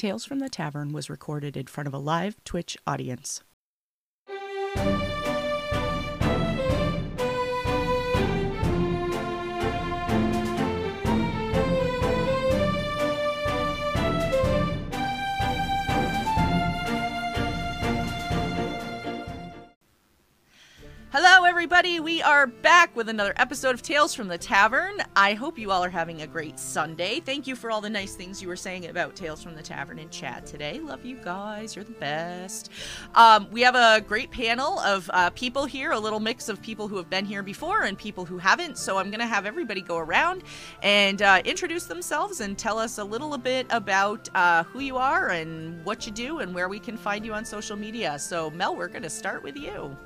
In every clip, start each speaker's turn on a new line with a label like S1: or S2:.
S1: Tales from the Tavern was recorded in front of a live Twitch audience. Everybody. We are back with another episode of Tales from the Tavern. I hope you all are having a great Sunday. Thank you for all the nice things you were saying about Tales from the Tavern in chat today. Love you guys. You're the best. Um, we have a great panel of uh, people here, a little mix of people who have been here before and people who haven't. So I'm going to have everybody go around and uh, introduce themselves and tell us a little bit about uh, who you are and what you do and where we can find you on social media. So, Mel, we're going to start with you.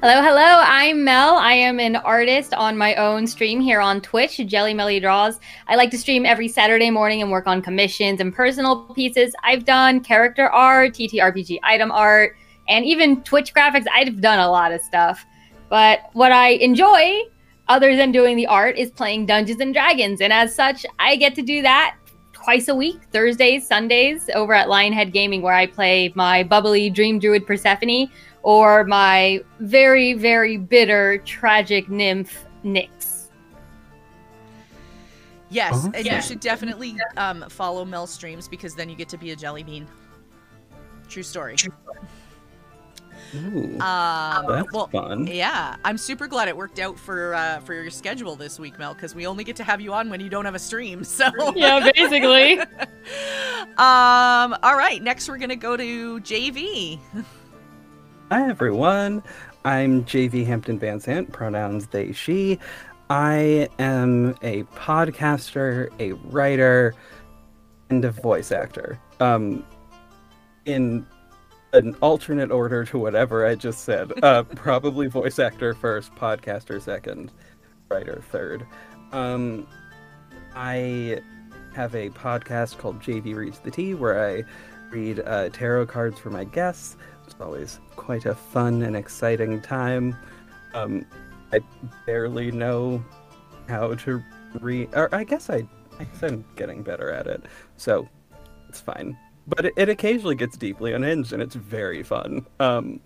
S2: Hello, hello. I'm Mel. I am an artist on my own stream here on Twitch, Jelly Melly Draws. I like to stream every Saturday morning and work on commissions and personal pieces. I've done character art, TTRPG item art, and even Twitch graphics. I've done a lot of stuff. But what I enjoy, other than doing the art, is playing Dungeons and Dragons. And as such, I get to do that twice a week, Thursdays, Sundays, over at Lionhead Gaming, where I play my bubbly Dream Druid Persephone or my very, very bitter, tragic nymph, Nyx.
S1: Yes,
S3: Oh,
S1: and
S2: yeah.
S1: you should definitely um, follow Mel streams because then you get to be a jelly bean. True story.
S3: Ooh,
S1: Um,
S3: that's
S1: well,
S3: fun.
S1: yeah, I'm super glad it worked out for uh, for your schedule this week, Mel, because we only get to have you on when you don't have a stream. So
S2: Yeah, basically.
S1: um, all right, next we're gonna go to JV.
S3: Hi everyone, I'm JV Hampton Van Sant, pronouns they, she. I am a podcaster, a writer, and a voice actor. Um, in an alternate order to whatever I just said. Uh, probably voice actor first, podcaster second, writer third. Um, I have a podcast called JV Reads the Tea where I read uh, tarot cards for my guests. It's always quite a fun and exciting time. Um, I barely know how to read, or I guess I, I guess I'm getting better at it, so it's fine. But it, it occasionally gets deeply unhinged, and it's very fun. Um,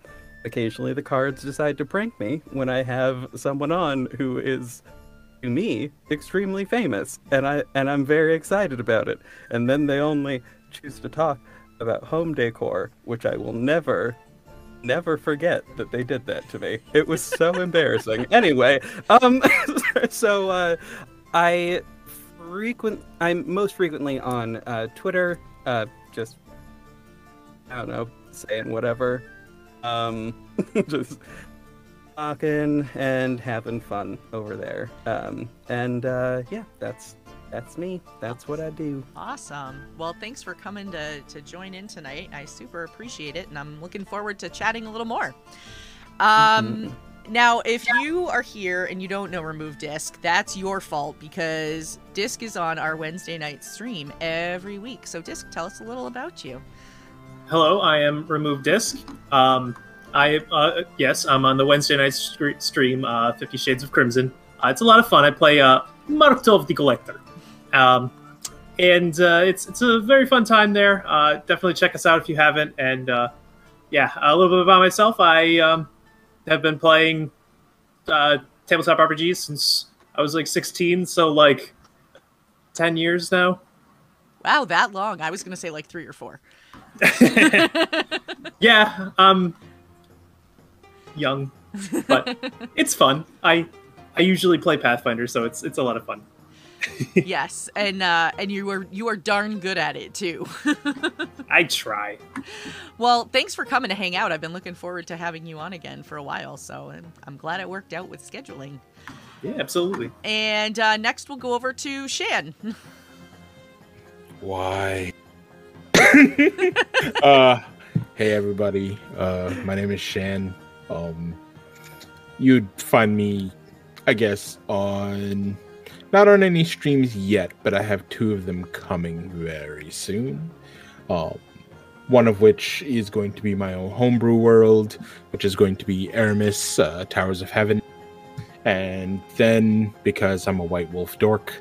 S3: occasionally, the cards decide to prank me when I have someone on who is, to me, extremely famous, and I and I'm very excited about it. And then they only choose to talk about home decor, which I will never, never forget that they did that to me. It was so embarrassing. Anyway, um, so uh, I frequent, I'm most frequently on uh, Twitter, uh, just I don't know, saying whatever, um, just talking and having fun over there. Um, and uh, yeah, that's that's me. That's what I do.
S1: Awesome. Well, thanks for coming to to join in tonight. I super appreciate it, and I'm looking forward to chatting a little more. Um. Now, if you are here and you don't know Remove Disc, that's your fault because Disc is on our Wednesday night stream every week. So, Disc, tell us a little about you.
S4: Hello, I am Remove Disc. Um, I uh, yes, I'm on the Wednesday night stream, uh, Fifty Shades of Crimson. Uh, it's a lot of fun. I play uh, Martov the Collector, um, and uh, it's it's a very fun time there. Uh, definitely check us out if you haven't. And uh, yeah, a little bit about myself. I um, have been playing uh, tabletop RPGs since I was like 16, so like 10 years now.
S1: Wow, that long. I was going to say like three or four.
S4: yeah, um young, but it's fun. I I usually play Pathfinder, so it's it's a lot of fun.
S1: Yes, and uh, and you were you are darn good at it too.
S4: I try.
S1: well, thanks for coming to hang out. I've been looking forward to having you on again for a while, so I'm, I'm glad it worked out with scheduling.
S4: Yeah, absolutely.
S1: And uh, next, we'll go over to Shan.
S5: Why? uh, hey everybody. Uh, my name is Shan. Um, you'd find me, I guess, on not on any streams yet, but I have two of them coming very soon. Um, one of which is going to be my own homebrew world, which is going to be Aramis, uh, Towers of Heaven, and then because I'm a White Wolf dork,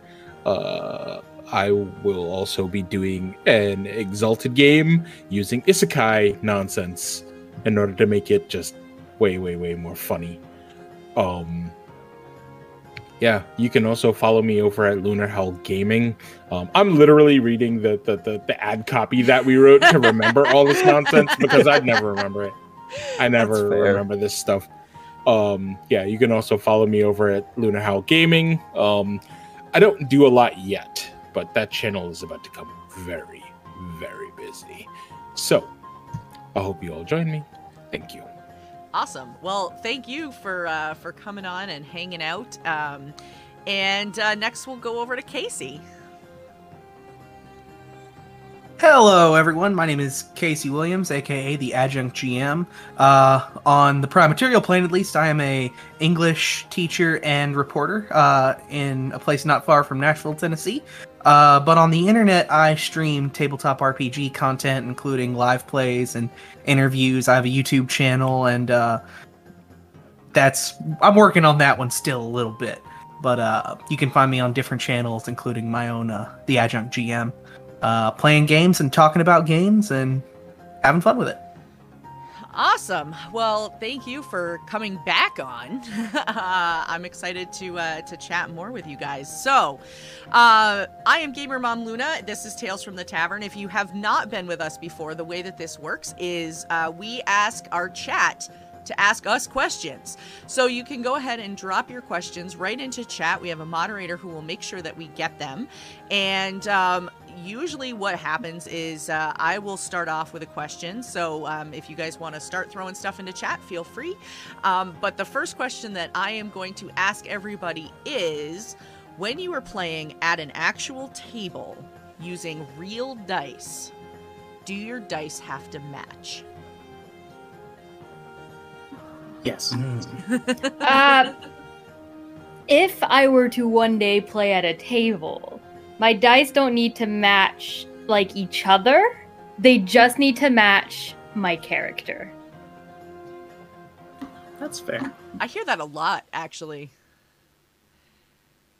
S5: uh, I will also be doing an exalted game using isekai nonsense in order to make it just way, way, way more funny. Um, yeah, you can also follow me over at Lunar Hell Gaming. Um, I'm literally reading the, the, the the ad copy that we wrote to remember all this nonsense because I'd never remember it. I never remember this stuff. Um, yeah, you can also follow me over at Lunar Hell Gaming. Um, I don't do a lot yet, but that channel is about to come very, very busy. So, I hope you all join me. Thank you.
S1: Awesome. Well, thank you for uh, for coming on and hanging out. Um, and uh, next, we'll go over to Casey.
S6: Hello, everyone. My name is Casey Williams, aka the Adjunct GM. Uh, on the Prime Material plane, at least, I am a English teacher and reporter uh, in a place not far from Nashville, Tennessee. Uh, but on the internet, I stream tabletop RPG content, including live plays and interviews. I have a YouTube channel, and uh, that's I'm working on that one still a little bit. But uh, you can find me on different channels, including my own, uh, the Adjunct GM uh, playing games and talking about games and having fun with it.
S1: Awesome. Well, thank you for coming back on. uh, I'm excited to uh, to chat more with you guys. So, uh, I am Gamer Mom Luna. This is Tales from the Tavern. If you have not been with us before, the way that this works is uh, we ask our chat to ask us questions. So you can go ahead and drop your questions right into chat. We have a moderator who will make sure that we get them. And um, usually what happens is uh, I will start off with a question. So um, if you guys want to start throwing stuff into chat, feel free. Um, but the first question that I am going to ask everybody is when you are playing at an actual table using real dice, do your dice have to match?
S4: Yes.
S2: Uh, if I were to one day play at a table, my dice don't need to match like each other. They just need to match my character.
S4: That's fair.
S1: I hear that a lot, actually.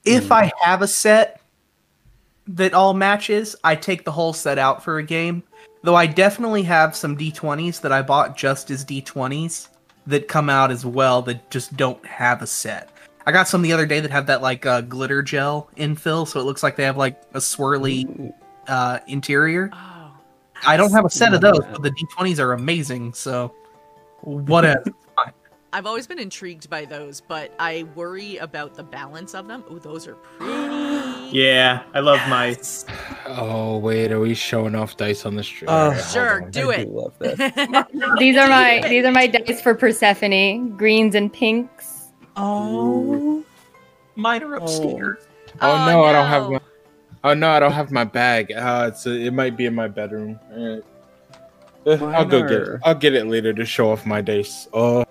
S6: If I have a set that all matches, I take the whole set out for a game. Though I definitely have some D20s that I bought just as D20s that come out as well that just don't have a set. I got some the other day that have that like uh, glitter gel infill, so it looks like they have like a swirly uh, interior.
S1: Oh.
S6: I don't have a set of those,
S3: that.
S6: but the D20s are amazing. So whatever.
S1: I've always been intrigued by those, but I worry about the balance of them. Oh, those are pretty.
S4: Yeah, I love my.
S5: Oh, wait, are we showing off dice on the stream?
S3: Oh,
S5: Alright,
S1: Sure,
S5: on.
S1: do
S3: I
S1: it.
S3: love this.
S2: These are my these are my dice for Persephone, greens and pinks.
S6: Oh, mine are upstairs.
S5: Oh, no, I don't have my. Oh no, I don't have my bag. Uh, it's it might be in my bedroom. Alright. Uh, I'll go get it. I'll get it later to show off my dice. Oh,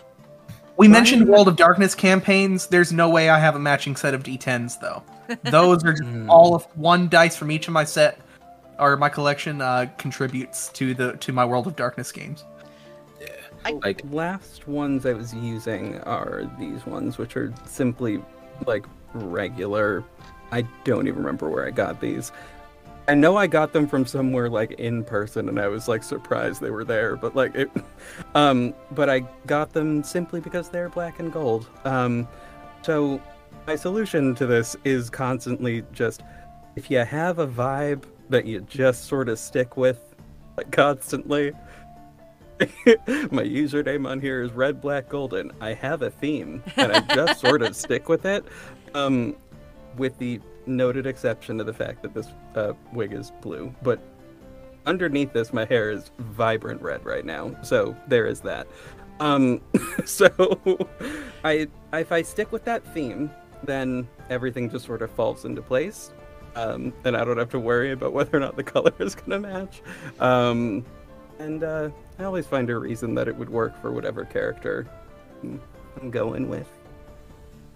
S6: We mentioned World of Darkness campaigns. There's no way I have a matching set of D10s though. Those are just
S3: Mm.
S6: all of one dice from each of my set or my collection uh, contributes to the to my World of Darkness games.
S5: Like
S3: last ones I was using are these ones, which are simply like regular. I don't even remember where I got these. I know I got them from somewhere like in person, and I was like surprised they were there. But like it, um, but I got them simply because they're black and gold. Um, so my solution to this is constantly just if you have a vibe that you just sort of stick with, like constantly. My username on here is red, black, golden. I have a theme, and I just sort of stick with it, um, with the noted exception of the fact that this uh, wig is blue. But underneath this, my hair is vibrant red right now, so there is that. Um, so I, if I stick with that theme, then everything just sort of falls into place. Um, and I don't have to worry about whether or not the color is gonna match. And uh, I always find a reason that it would work for whatever character I'm- I'm going with.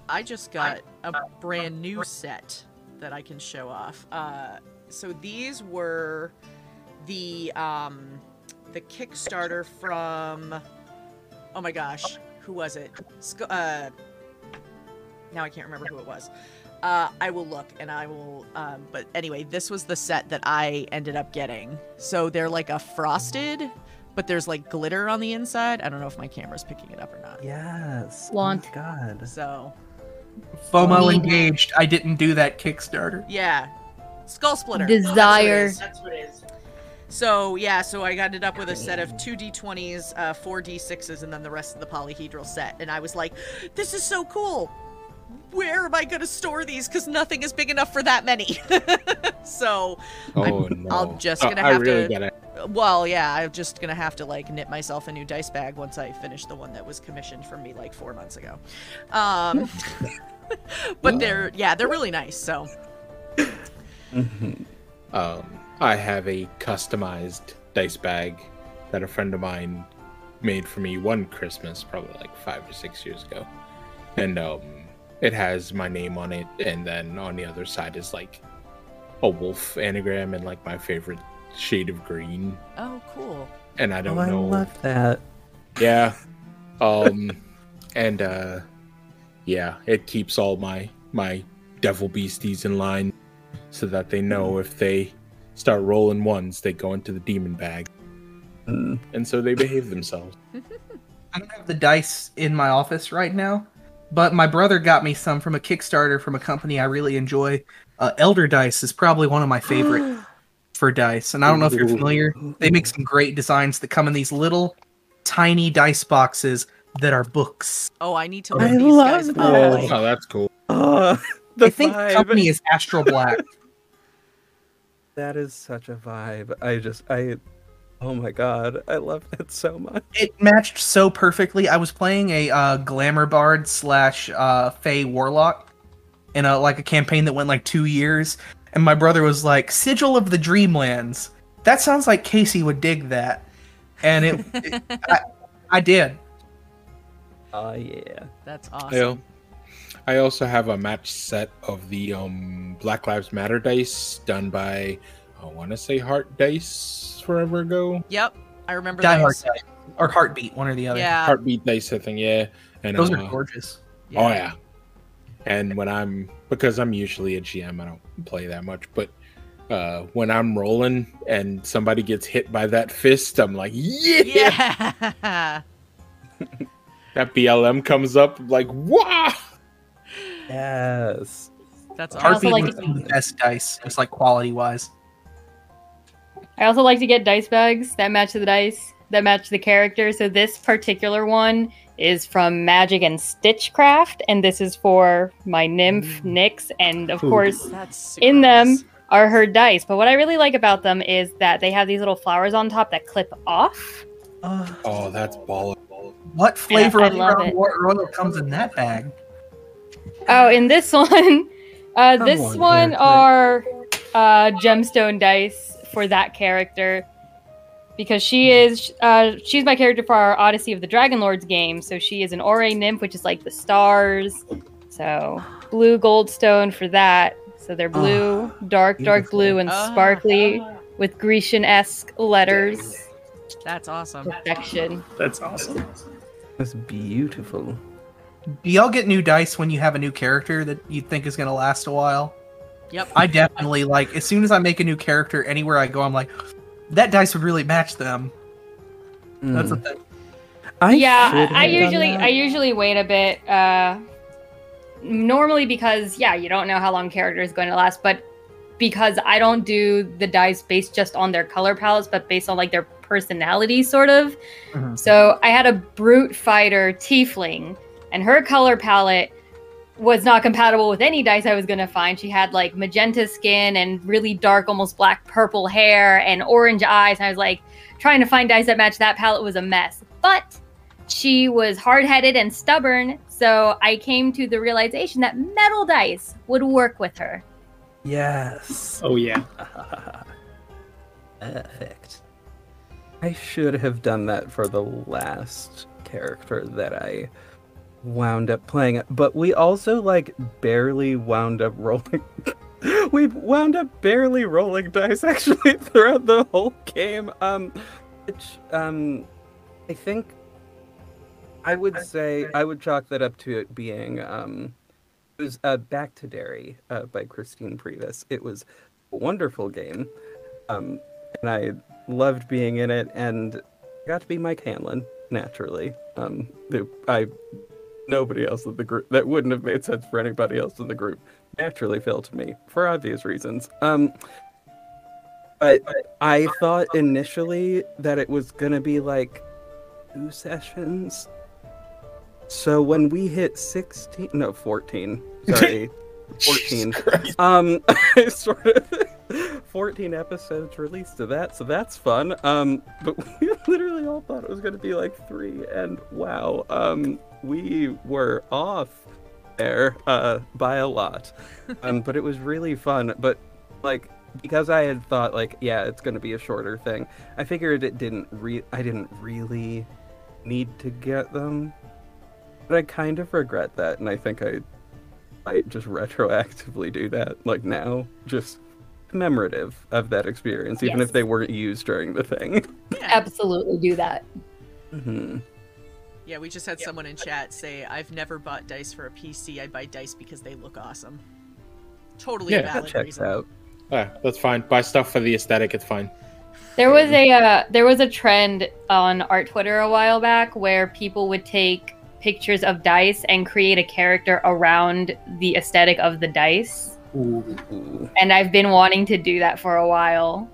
S1: I just got a brand new set that I can show off. Uh, so these were the um, the Kickstarter from oh my gosh, who was it? Sc- uh, now I can't remember who it was. Uh, I will look and I will. Um, but anyway, this was the set that I ended up getting. So they're like a frosted, but there's like glitter on the inside. I don't know if my camera's picking it up or not.
S3: Yes.
S2: Want.
S3: Oh God.
S1: So
S6: FOMO
S2: Me-
S6: engaged. I didn't do that Kickstarter.
S1: yeah, skull splitter.
S2: Desire.
S7: That's what it is.
S1: So yeah, so I ended up with a set of two d20s, uh, four d6s, and then the rest of the polyhedral set. And I was like, "This is so cool. Where am I gonna store these? Because nothing is big enough for that many." so,
S5: Oh
S1: I'm-
S5: no!
S1: I'll just
S5: Oh,
S1: gonna
S5: I
S1: have
S5: really
S1: to- well, yeah, I'm just gonna have to like knit myself a new dice bag once I finish the one that was commissioned for me like four months ago. Um, but they're yeah, they're really nice. So
S3: Mhm.
S5: Um, I have a customized dice bag that a friend of mine made for me one Christmas, probably like five or six years ago, and um, it has my name on it, and then on the other side is like a wolf anagram and like my favorite shade of green,
S1: oh, cool.
S5: and I don't
S3: oh, I
S5: know.
S3: love that.
S5: Yeah. Um and uh yeah, it keeps all my my devil beasties in line so that they know if they start rolling ones, they go into the demon bag.
S3: Mm.
S5: And so they behave themselves.
S6: I don't have the dice in my office right now, but my brother got me some from a Kickstarter from a company I really enjoy. Uh, Elder Dice is probably one of my favorite for dice, and I don't know if you're familiar. They make some great designs that come in these little tiny dice boxes that are books.
S1: Oh, I need to
S3: I
S1: look these
S3: love
S1: guys
S3: that. Oh.
S5: Oh, that's cool.
S3: The
S6: I think the
S3: vibe.
S6: company is Astral Black.
S3: That is such a vibe. I just, I, oh my god, I love that so much.
S6: it matched so perfectly. I was playing a uh, glamour bard slash uh, Fey warlock in a like a campaign that went like two years, and my brother was like, "Sigil of the Dreamlands." That sounds like Casey would dig that, and it, it- I, I did.
S3: Oh yeah.
S1: That's awesome.
S5: al- I also have a match set of the um Black Lives Matter dice done by I want to say Heart Dice forever ago.
S1: Yep, I remember
S6: Die Hard. Dice, or Heartbeat, one or the other.
S1: Yeah,
S5: Heartbeat Dice, I think, yeah. And
S6: those
S5: uh,
S6: are gorgeous.
S5: Oh yeah. And when I'm because I'm usually a GM, I don't play that much, but uh when I'm rolling and somebody gets hit by that fist, I'm like, yeah.
S1: Yeah.
S5: That BLM comes up I'm like, wow.
S3: Yes.
S1: That's
S2: I also
S1: awesome.
S2: Like
S6: was
S2: to-
S6: some of the best dice, just like quality wise.
S2: I also like to get dice bags that match the dice, that match the character. So this particular one is from Magic and Stitchcraft, and this is for my nymph Nyx, and of
S5: Ooh.
S2: course in them are her dice. But what I really like about them is that they have these little flowers on top that clip off.
S3: Oh,
S5: Oh, that's baller.
S6: What flavor
S2: I
S6: of
S2: love
S6: Crown
S2: it.
S6: War comes in that bag?
S2: Oh, in this one, uh, this
S3: on,
S2: one
S3: Eric,
S2: are uh, gemstone dice for that character because she is uh, she's my character for our Odyssey of the Dragon Lords game. So she is an Ore nymph, which is like the stars. So blue goldstone for that. So they're blue, dark, dark
S3: beautiful.
S2: blue, and
S1: Ah.
S2: sparkly with Grecian esque letters.
S1: That's awesome.
S2: Perfection.
S4: That's awesome.
S3: that's beautiful.
S6: Do y'all get new dice when you have a new character that you think is going to last a while?
S1: Yep.
S6: I definitely like as soon as I make a new character anywhere I go, I'm like, that dice would really match them. That's the
S3: Mm.
S6: thing.
S3: I
S2: yeah, I, I usually. I usually wait a bit. Uh, normally because yeah, you don't know how long character is going to last, but because I don't do the dice based just on their color palettes, but based on like their personality, sort of.
S6: Mhm.
S2: So I had a brute fighter tiefling, and her color palette was not compatible with any dice I was going to find. She had like magenta skin and really dark, almost black purple hair and orange eyes. And I was like, trying to find dice that matched that palette was a mess. But she was hard headed and stubborn. So I came to the realization that metal dice would work with her.
S3: Yes.
S4: Oh yeah.
S3: Perfect. I should have done that for the last character that I wound up playing, it, but we also like barely wound up rolling. we wound up barely rolling dice actually throughout the whole game. Um, which um, I think I would say I would chalk that up to it being um It was uh, Back to Derry uh, by Christine Prevas. It was a wonderful game, um, and I loved being in it. And got to be Mike Hanlon naturally. Um, I nobody else in the group that wouldn't have made sense for anybody else in the group naturally fell to me for obvious reasons. Um, but I thought initially that it was gonna be like two sessions. So when we hit 16, no, 14, sorry, 14, um, I sort of 14 episodes released to that, so that's fun. Um, but we literally all thought it was going to be like three, and wow, um, we were off there uh, by a lot. Um, but it was really fun. But like because I had thought like, yeah, it's going to be a shorter thing. I figured it didn't re I didn't really need to get them. But I kind of regret that and I think I might just retroactively do that like now just commemorative of that experience even
S2: Yes.
S3: if they weren't used during the thing.
S1: Yeah.
S2: Absolutely do that.
S3: hmm
S1: Yeah, we just had someone in chat say, I've never bought dice for a PC. I buy dice because they look awesome. Totally a
S5: Yeah,
S3: That
S1: valid
S3: checks
S1: reason.
S3: out.
S5: Yeah, that's fine. Buy stuff for the aesthetic. It's fine.
S2: There was a uh, there was a trend on art Twitter a while back where people would take pictures of dice and create a character around the aesthetic of the dice.
S3: Ooh.
S2: And I've been wanting to do that for a while.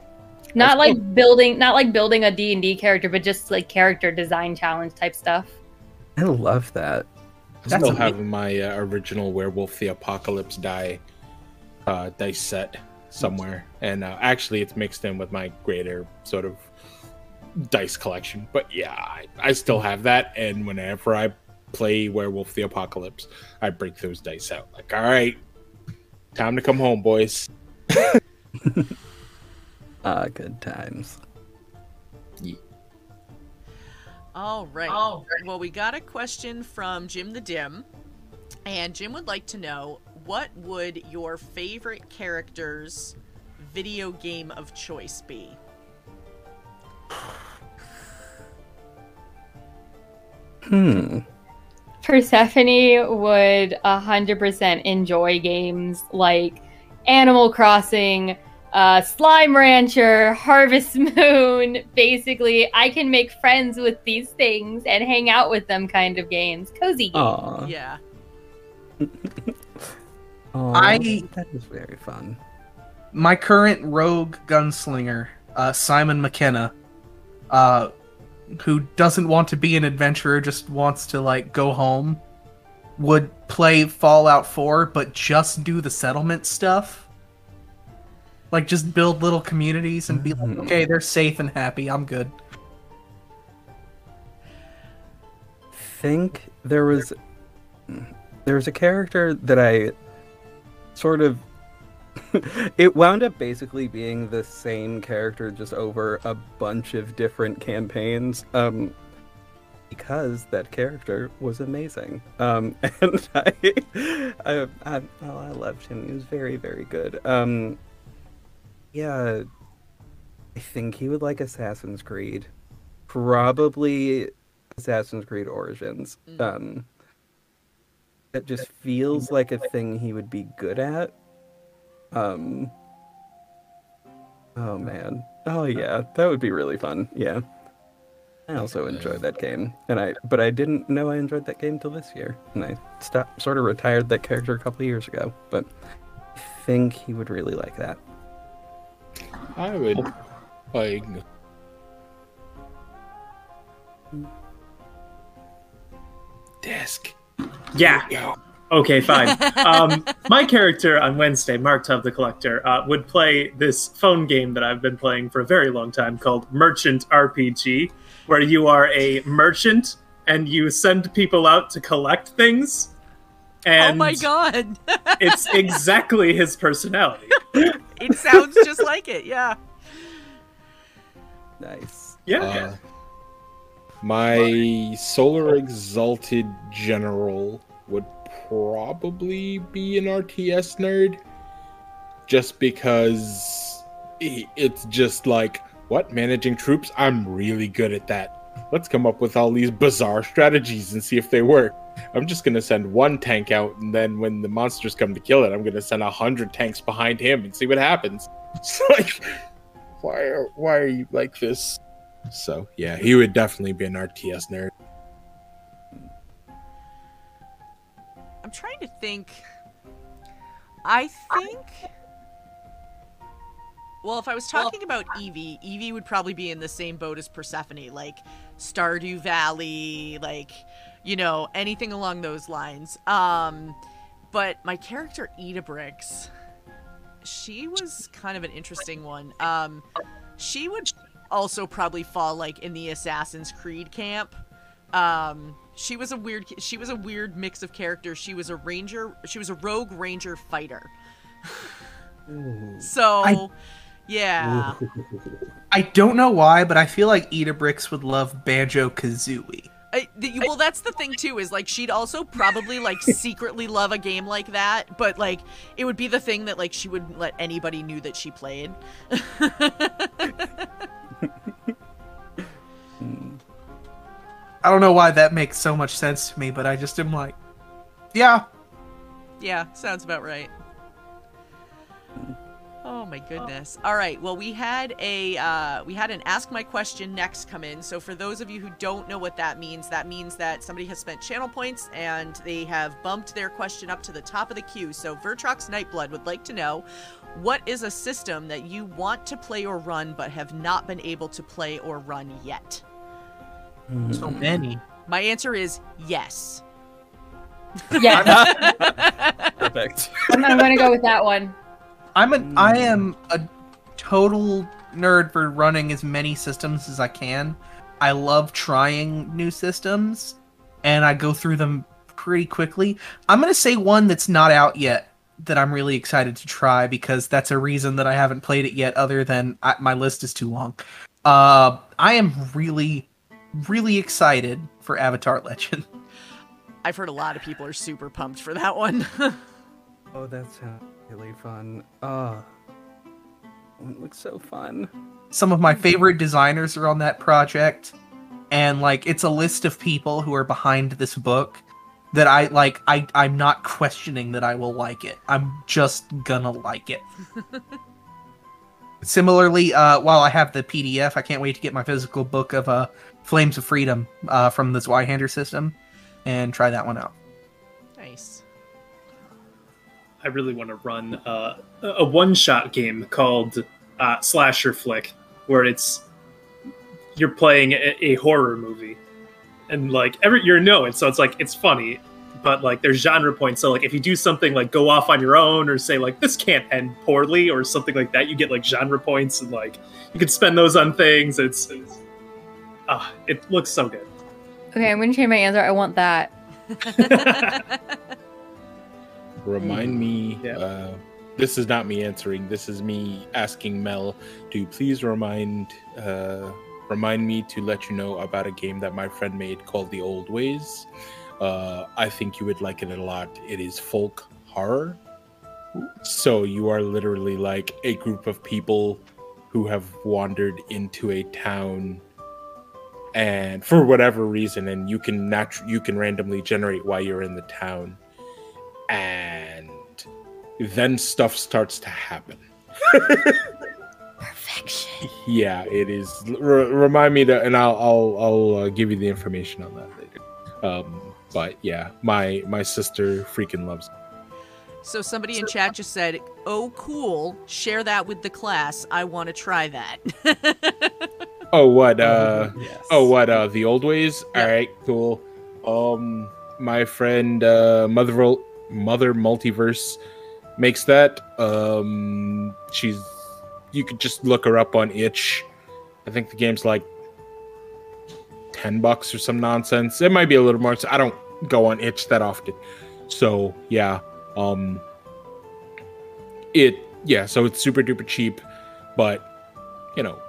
S2: Not
S3: That's
S2: like building not like building a D&D character, but just like character design challenge type stuff.
S3: I love that.
S5: I
S6: That's
S5: still
S6: ama-
S5: have my uh, original Werewolf the Apocalypse die uh, dice set somewhere, and uh, actually, it's mixed in with my greater sort of dice collection. But yeah, I, I still have that, and whenever I play Werewolf the Apocalypse, I break those dice out. Like, all right, time to come home, boys.
S3: Ah, good times.
S1: All right. Well, we got a question from Jim the Dim, and Jim would like to know what would your favorite character's video game of choice be?
S3: Hmm.
S2: Persephone would 100% enjoy games like Animal Crossing, uh, Slime Rancher, Harvest Moon. Basically, I can make friends with these things and hang out with them kind of games. Cozy games.
S3: Aw.
S1: Yeah.
S3: Aw,
S6: I-
S3: that is very fun.
S6: my current rogue gunslinger, uh, Simon McKenna, uh, who doesn't want to be an adventurer, just wants to like go home, would play Fallout 4, but just do the settlement stuff. Like just build little communities and be like, okay, they're safe and happy. I'm good.
S3: think there was there was a character that I sort of it wound up basically being the same character just over a bunch of different campaigns um because that character was amazing um and I I, I, oh, I loved him he was very very good um yeah I think he would like Assassin's Creed probably Assassin's Creed Origins.
S1: Mm.
S3: Um, it just feels like a thing he would be good at. Um. Oh man. Oh yeah, that would be really fun. Yeah. I also enjoyed that game, and I but I didn't know I enjoyed that game till this year, and I stopped sort of retired that character a couple of years ago. But I think he would really like that.
S5: I would like. Disc.
S4: Yeah.
S5: Yo.
S4: Okay, fine. um, my character on Wednesday, Mark Tubb the Collector, uh, would play this phone game that I've been playing for a very long time called Merchant RPG, where you are a merchant and you send people out to collect things. And
S1: oh my god.
S4: it's exactly his personality.
S1: it sounds just like it. Yeah.
S3: Nice.
S4: Yeah.
S5: Uh, my Solar Exalted General would probably be an RTS nerd. Just because it's just like, what? Managing troops? I'm really good at that. Let's come up with all these bizarre strategies and see if they work. I'm just gonna send one tank out, and then when the monsters come to kill it, I'm gonna send a hundred tanks behind him and see what happens. It's like, why are why are you like this? So yeah, he would definitely be an RTS nerd.
S1: I'm trying to think. I think. Well, if I was talking about Eevee, Eevee would probably be in the same boat as Persephone, like Stardew Valley, like you know anything along those lines. Um, but my character Edabrix, she was kind of an interesting one. Um, she would also probably fall like in the Assassin's Creed camp. Um, she was a weird she was a weird mix of characters. She was a ranger, she was a rogue ranger fighter. so
S6: I-
S1: yeah.
S6: I don't know why, but I feel like Edabrix would love Banjo Kazooie.
S1: I, the, well, that's the thing too. Is like she'd also probably like secretly love a game like that, but like it would be the thing that like she wouldn't let anybody knew that she played. Hmm.
S6: I don't know why that makes so much sense to me, but I just am like, yeah,
S1: Yeah, sounds about right. Oh my goodness. All right. Well, we had a uh, we had an ask my question next come in. So for those of you who don't know what that means, that means that somebody has spent channel points and they have bumped their question up to the top of the queue. So Vertrox Nightblood would like to know what is a system that you want to play or run but have not been able to play or run yet. Mm.
S6: so mm. many.
S1: My answer is yes.
S2: Yeah,
S3: Perfect.
S2: I'm, I'm gonna go with that one.
S6: I'm an I mm. am a total nerd for running as many systems as I can. I love trying new systems and I go through them pretty quickly. I'm going to say one that's not out yet that I'm really excited to try because that's a reason that I haven't played it yet other than I, my list is too long. Uh I am really really excited for Avatar Legend.
S1: I've heard a lot of people are super pumped for that one.
S3: Oh, that sounds really fun. Oh, it looks so fun.
S6: some of my favorite designers are on that project and like it's a list of people who are behind this book that I like I I'm not questioning that I will like it. I'm just gonna like it. Similarly, uh while I have the PDF, I can't wait to get my physical book of uh Flames of Freedom uh from the Zweihander system and try that one out.
S1: nice.
S4: I really want to run uh, a one-shot game called uh, Slasher Flick, where it's you're playing a, a horror movie, and like every you know it, so it's like it's funny, but like there's genre points. So like if you do something like go off on your own, or say like this can't end poorly, or something like that, you get like genre points, and like you can spend those on things. It's, it's ah, it looks so good.
S2: Okay, I'm gonna change my answer. I want that.
S5: Remind me.
S4: Yeah.
S5: Uh, this is not me answering. This is me asking Mel to please remind uh, remind me to let you know about a game that my friend made called The Old Ways. Uh, I think you would like it a lot. It is folk horror. So you are literally like a group of people who have wandered into a town and for whatever reason and you can natu- you can randomly generate why you're in the town and then stuff starts to happen.
S2: Perfection.
S5: Yeah, it is. R- remind me to, and I'll I'll I'll uh, give you the information on that later. Um, but yeah, my my sister freaking loves. It.
S1: So somebody in chat just said, "Oh, cool! Share that with the class. I want to try that."
S5: Oh, what? Uh,
S3: yes.
S5: oh, what? Uh, the old ways.
S1: Yeah.
S5: All right, cool. Um, my friend uh, Mother Mother Multiverse makes that. Um, she's. You could just look her up on itch. I think the game's like ten bucks or some nonsense. It might be a little more. I don't go on itch that often, so yeah. Um, it yeah. So it's super duper cheap, but you know,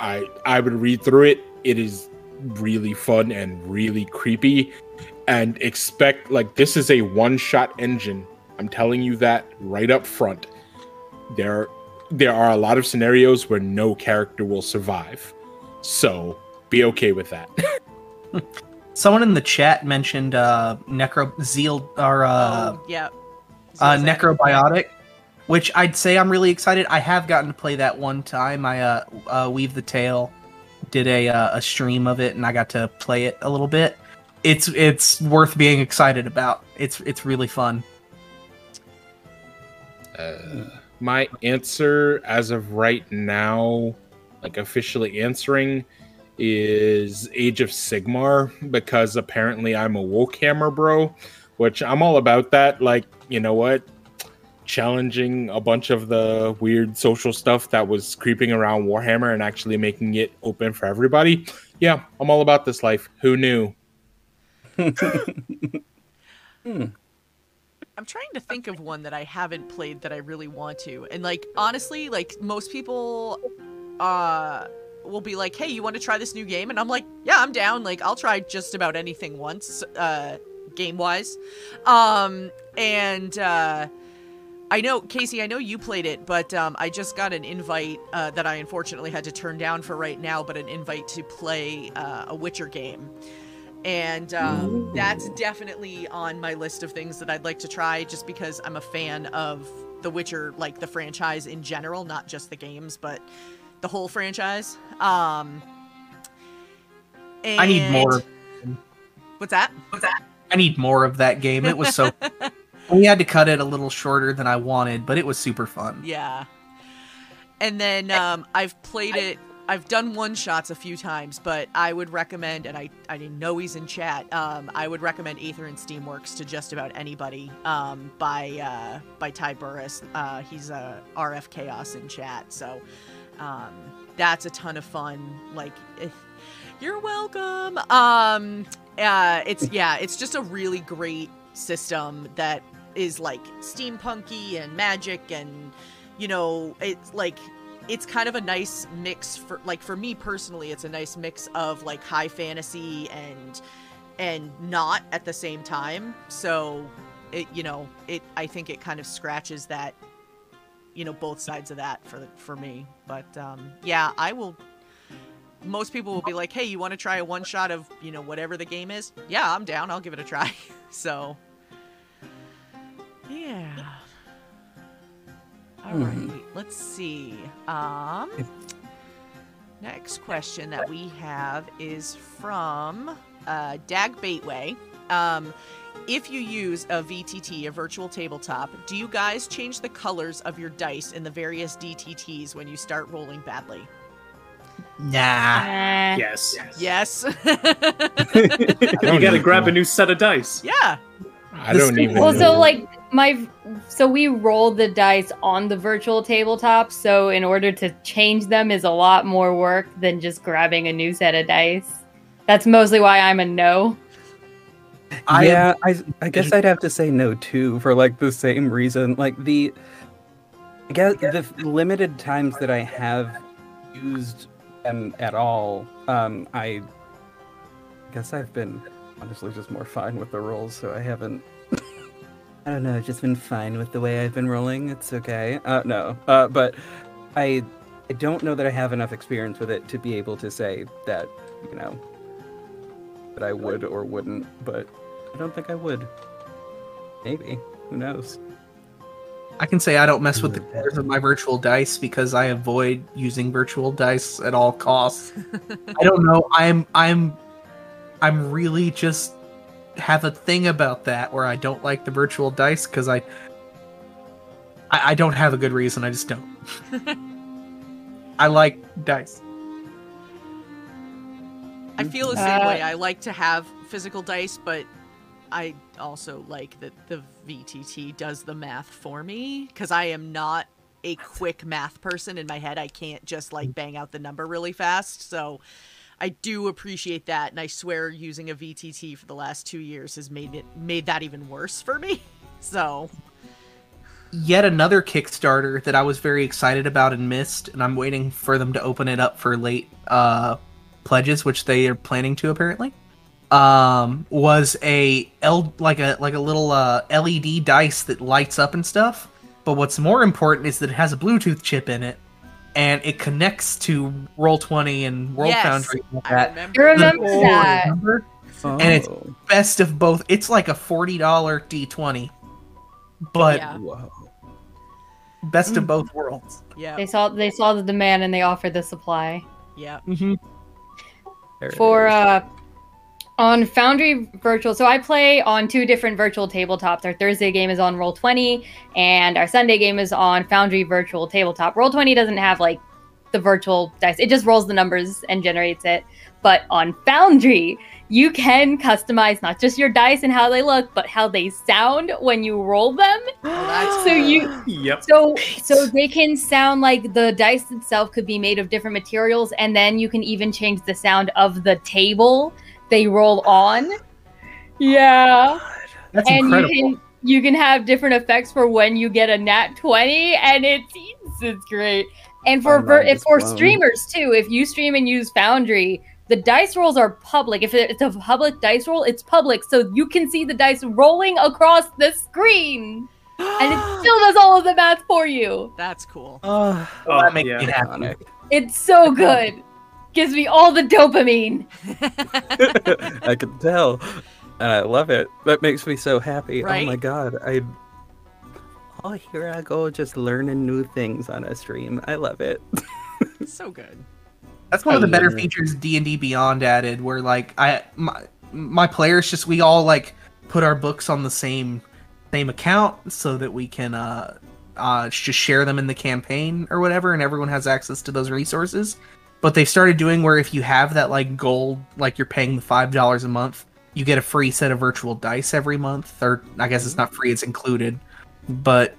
S5: I I would read through it. It is really fun and really creepy, and expect like this is a one shot engine. I'm telling you that right up front. There there are a lot of scenarios where no character will survive, so be okay with that.
S6: someone in the chat mentioned uh, necro zeal or uh,
S1: oh, yeah.
S6: uh, necrobiotic, which I'd say I'm really excited. I have gotten to play that one time. I uh, uh, weave the tail, did a uh, a stream of it, and I got to play it a little bit. It's it's worth being excited about. It's it's really fun.
S5: Uh, my answer as of right now, like officially answering, is Age of Sigmar because apparently I'm a Wokehammer bro, which I'm all about that. Like, you know what? Challenging a bunch of the weird social stuff that was creeping around Warhammer and actually making it open for everybody. Yeah, I'm all about this life. Who knew? hmm.
S1: I'm trying to think of one that I haven't played that I really want to. And like honestly, like most people uh will be like, "Hey, you want to try this new game?" And I'm like, "Yeah, I'm down. Like I'll try just about anything once uh game-wise." Um and uh I know Casey, I know you played it, but um, I just got an invite uh, that I unfortunately had to turn down for right now, but an invite to play uh, a Witcher game and um, that's definitely on my list of things that I'd like to try just because I'm a fan of The Witcher, like the franchise in general, not just the games, but the whole franchise. Um,
S6: I need more.
S1: and- What's that?
S6: I need more of that game. It was so. we had to cut it a little shorter than I wanted, but it was super fun.
S1: Yeah. And then um, I've played it. I've done one shots a few times, but I would recommend, and I I didn't know he's in chat. Um, I would recommend Aether and Steamworks to just about anybody. Um, by uh, by Ty Burris. Uh, he's a RF Chaos in chat, so um, that's a ton of fun. Like, you're welcome. Um, uh, it's yeah, it's just a really great system that is like steampunky and magic and you know it's like it's kind of a nice mix for like for me personally it's a nice mix of like high fantasy and and not at the same time. So it you know it i think it kind of scratches that you know both sides of that for for me. But um yeah i will most people will be like hey you want to try a one shot of you know whatever the game is? Yeah i'm down i'll give it a try. So yeah all
S3: Hmm.
S1: right, let's see. Um, next question that we have is from uh, Dag Baitway. Um, if you use a VTT, a virtual tabletop, do you guys change the colors of your dice in the various VTTs when you start rolling badly?
S6: Nah.
S2: Uh,
S4: Yes.
S1: Yes.
S4: You gotta grab a new set of dice.
S1: yeah.
S5: I don't even.
S2: Well, so like my, so we roll the dice on the virtual tabletop. So in order to change them is a lot more work than just grabbing a new set of dice. That's mostly why I'm a no.
S6: I-
S3: yeah, I I guess I'd have to say no too for like the same reason. Like the I guess the limited times that I have used them at all, um, I guess I've been honestly just more fine with the rolls, so I haven't. I don't know, I've just been fine with the way I've been rolling. It's okay. Uh, no, uh, but I I don't know that I have enough experience with it to be able to say that you know that I would or wouldn't, but I don't think I would. Maybe. Who knows?
S6: I can say I don't mess with the colors of my virtual dice because I avoid using virtual dice at all costs. I don't know. I'm I'm I'm really just have a thing about that where I don't like the virtual dice because I, I I don't have a good reason. I just don't. I like dice.
S1: I feel the same
S2: Uh,
S1: way. I like to have physical dice, but I also like that the VTT does the math for me because I am not a quick math person in my head. I can't just like bang out the number really fast. So I do appreciate that, and I swear using a VTT for the last two years has made it made that even worse for me. So
S6: Yet another Kickstarter that I was very excited about and missed, and I'm waiting for them to open it up for late uh, pledges, which they are planning to apparently. Um, was a L like a like a little uh, LED dice that lights up and stuff. But what's more important is that it has a Bluetooth chip in it, and it connects to Roll Twenty and World
S1: Yes,
S6: Foundry. and all
S1: I remember.
S2: You remember
S6: Oh,
S2: that?
S6: remember?
S3: Oh.
S6: And it's- Best of both. It's like a forty dollar D twenty, but
S1: Yeah.
S3: Whoa.
S6: best of both worlds.
S1: Yeah.
S2: They saw they saw the demand and they offered the supply.
S1: Yeah.
S6: Mm-hmm.
S2: For
S3: is.
S2: uh on Foundry Virtual. So I play on two different virtual tabletops. Our Thursday game is on Roll20 and our Sunday game is on Foundry Virtual Tabletop. Roll20 doesn't have like the virtual dice. It just rolls the numbers and generates it. But on Foundry, you can customize not just your dice and how they look, but how they sound when you roll them. So you
S4: Yep.
S2: so so they can sound like the dice itself could be made of different materials, and then you can even change the sound of the table they roll on. Yeah,
S6: That's
S2: and
S6: incredible.
S2: you can you can have different effects for when you get a nat twenty, and it's it's great. And for
S3: My
S2: ver- if for
S3: blown.
S2: streamers too, if you stream and use Foundry. The dice rolls are public. If it's a public dice roll, it's public, so you can see the dice rolling across the screen, and it still does all of the math for you.
S1: That's cool.
S3: Ah,
S6: Well, that makes
S4: yeah.
S6: me happy.
S3: iconic.
S2: It's so good. Gives me all the dopamine.
S3: I can tell. And I love it. That makes me so happy.
S1: Right?
S3: Oh my god. I Oh here I go just learning new things on a stream. I love it.
S1: so good.
S6: That's one of the better
S3: it.
S6: features D and D Beyond added, where like I my, my players just we all like put our books on the same same account so that we can uh uh just share them in the campaign or whatever, and everyone has access to those resources. But they started doing where if you have that like gold, like you're paying the five dollars a month, you get a free set of virtual dice every month, or I guess it's not free; it's included. But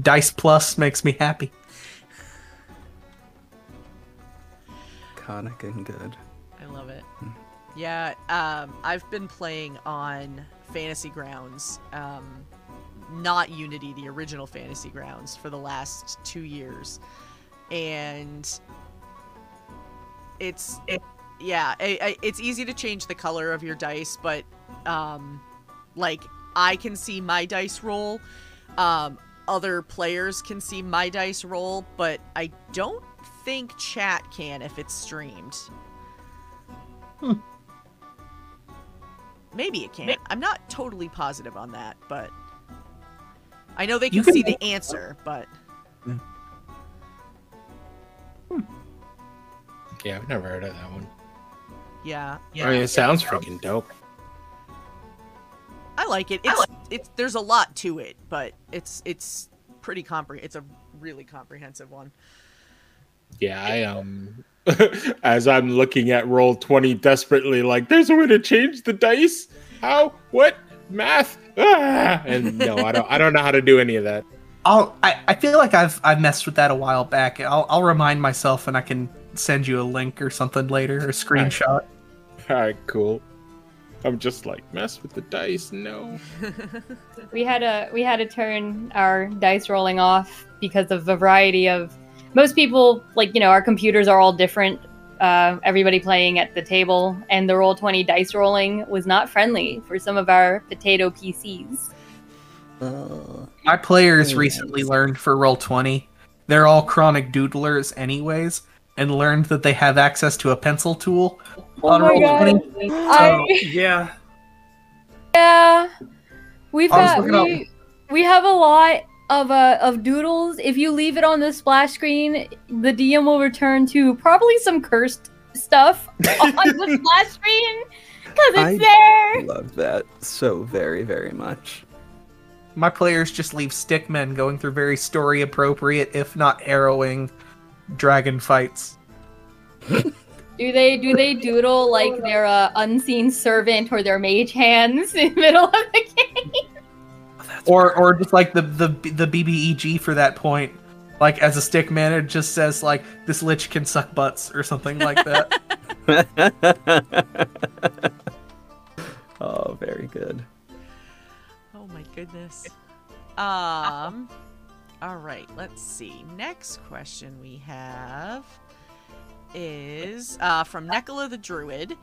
S6: Dice Plus makes me happy.
S3: Iconic and good.
S1: I love it. Yeah, um, I've been playing on Fantasy Grounds, um, not Unity, the original Fantasy Grounds, for the last two years, and it's it, yeah, I, I, it's easy to change the color of your dice, but um, like I can see my dice roll, um, other players can see my dice roll, but I don't think chat can if it's streamed. Maybe it can. I'm not totally positive on that, but I know they can,
S6: can
S1: see the answer, but
S5: Yeah, I've never heard of that one.
S1: yeah,
S5: I mean, it sounds freaking dope.
S1: I like it. It's it's there's a lot to it, but it's it's pretty compre it's a really comprehensive one.
S5: Yeah, I um as I'm looking at roll 20 desperately like there's a way to change the dice? How? What? Math? Ah! And no, I don't I don't know how to do any of that.
S6: I'll, I, I feel like I've I've messed with that a while back. I'll, I'll remind myself and I can send you a link or something later or a screenshot.
S5: All right, cool. I'm just like mess with the dice. No.
S2: We had a we had to turn our dice rolling off because of a variety of most people like you know our computers are all different. Uh, everybody playing at the table and the roll 20 dice rolling was not friendly for some of our potato PCs.
S3: Uh,
S6: My players
S3: Oh,
S6: recently learned for roll twenty. They're all chronic doodlers anyways, and learned that they have access to a pencil tool on roll twenty.
S2: I,
S4: Yeah.
S2: yeah, we've got we, we have a lot of uh, of doodles. If you leave it on the splash screen, the DM will return to probably some cursed stuff on the splash screen because
S3: I-
S2: it's there.
S3: I love that so very, very much.
S6: My players just leave stickmen going through very story appropriate, if not harrowing, dragon fights.
S2: Do they do they doodle like their uh, unseen servant or their mage hands in the middle of the game?
S6: or or just like the the the BBEG for that point. Like as a stick man, it just says like this lich can suck butts or something like that.
S3: oh, very good.
S1: Oh my goodness. Um all right, let's see. Next question we have is uh, from Nekala the Druid.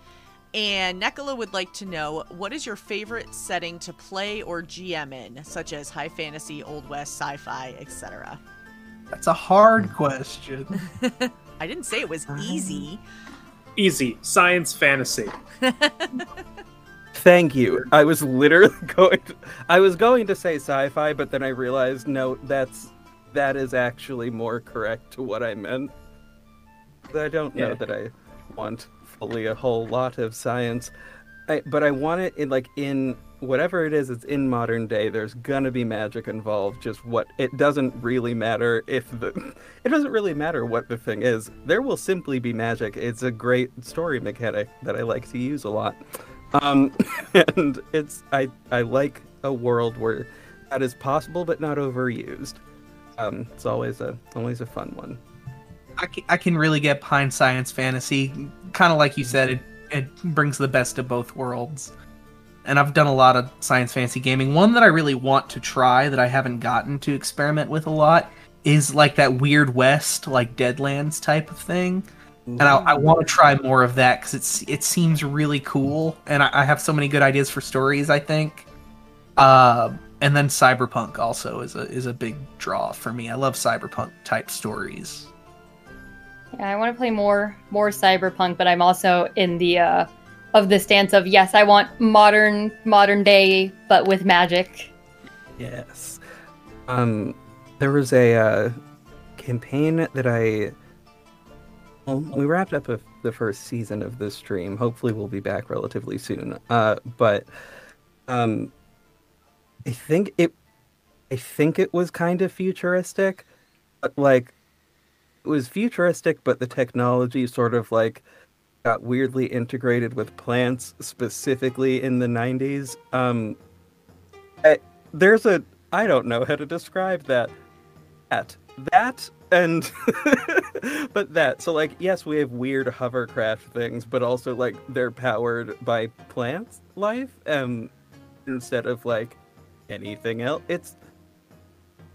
S1: And Nekala would like to know what is your favorite setting to play or GM in, such as high fantasy, old west, sci-fi, etc.
S6: That's a hard question.
S1: I didn't say it was easy.
S4: Easy. Science fantasy.
S3: Thank you. I was literally going. To, I was going to say sci-fi, but then I realized no, that's that is actually more correct to what I meant. I don't know
S4: Yeah.
S3: that I want fully a whole lot of science, I, but I want it in like in whatever it is. It's in modern day. There's gonna be magic involved. Just what it doesn't really matter if the it doesn't really matter what the thing is. There will simply be magic. It's a great story mechanic that I like to use a lot. Um, and it's I I like a world where that is possible but not overused. Um, it's always a always a fun one.
S6: I can, I can really get behind science fantasy. Kind of like you said, it, it brings the best of both worlds. And I've done a lot of science fantasy gaming. One that I really want to try that I haven't gotten to experiment with a lot is like that Weird West, like Deadlands type of thing. And I, I want to try more of that because it's it seems really cool, and I, I have so many good ideas for stories. I think, uh, and then cyberpunk also is a is a big draw for me. I love cyberpunk type stories.
S2: Yeah, I want to play more more cyberpunk, but I'm also in the uh of the stance of yes, I want modern modern day, but with magic.
S3: Yes. Um, there was a uh, campaign that I. Well, we wrapped up the first season of this stream. Hopefully, we'll be back relatively soon. Uh, but um, I think it, I think it was kind of futuristic, but like, it was futuristic, but the technology sort of like got weirdly integrated with plants, specifically in the '90s. Um, I- there's a I don't know how to describe that. That that and but that so like yes we have weird hovercraft things but also like they're powered by plants life um instead of like anything else it's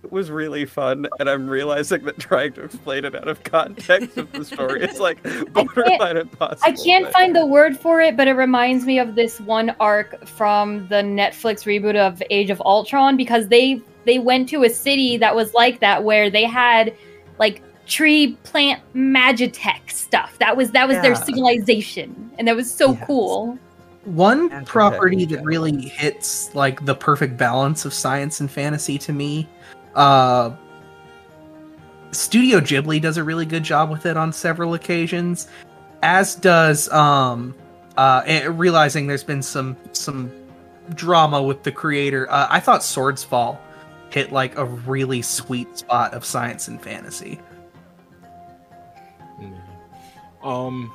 S3: it was really fun and i'm realizing that trying to explain it out of context of the story is like borderline impossible
S2: I can't
S3: but-
S2: find the word for it, but it reminds me of this one arc from the Netflix reboot of Age of Ultron because they they went to a city that was like that where they had like tree plant magitech stuff. That was that was their
S3: Yeah.
S2: civilization, and that was so
S3: Yes.
S2: cool.
S6: One
S3: Magic
S6: property that really hits like the perfect balance of science and fantasy to me, uh Studio Ghibli does a really good job with it on several occasions, as does um uh realizing there's been some some drama with the creator. Uh, I thought Swords Fall hit like a really sweet spot of science and fantasy.
S5: Yeah. Um,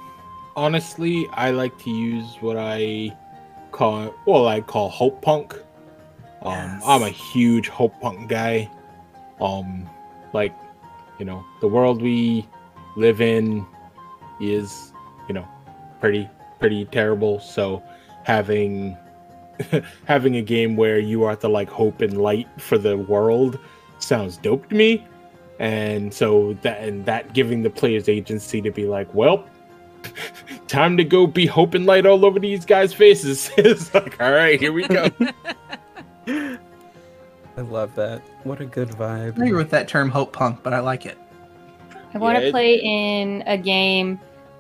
S5: honestly, I like to use what I call well, I call hope punk. Um,
S3: Yes.
S5: I'm a huge hope punk guy. Um, like, you know, the world we live in is, you know, pretty pretty terrible. So having having a game where you are the like hope and light for the world sounds dope to me and so that and that giving the players agency to be like well time to go be hope and light all over these guys faces it's like all right here we go
S3: i love that what a good
S6: I
S3: vibe
S6: agree with that term hope punk, but I like it.
S2: I want to
S5: Yeah, it-
S2: play in a game.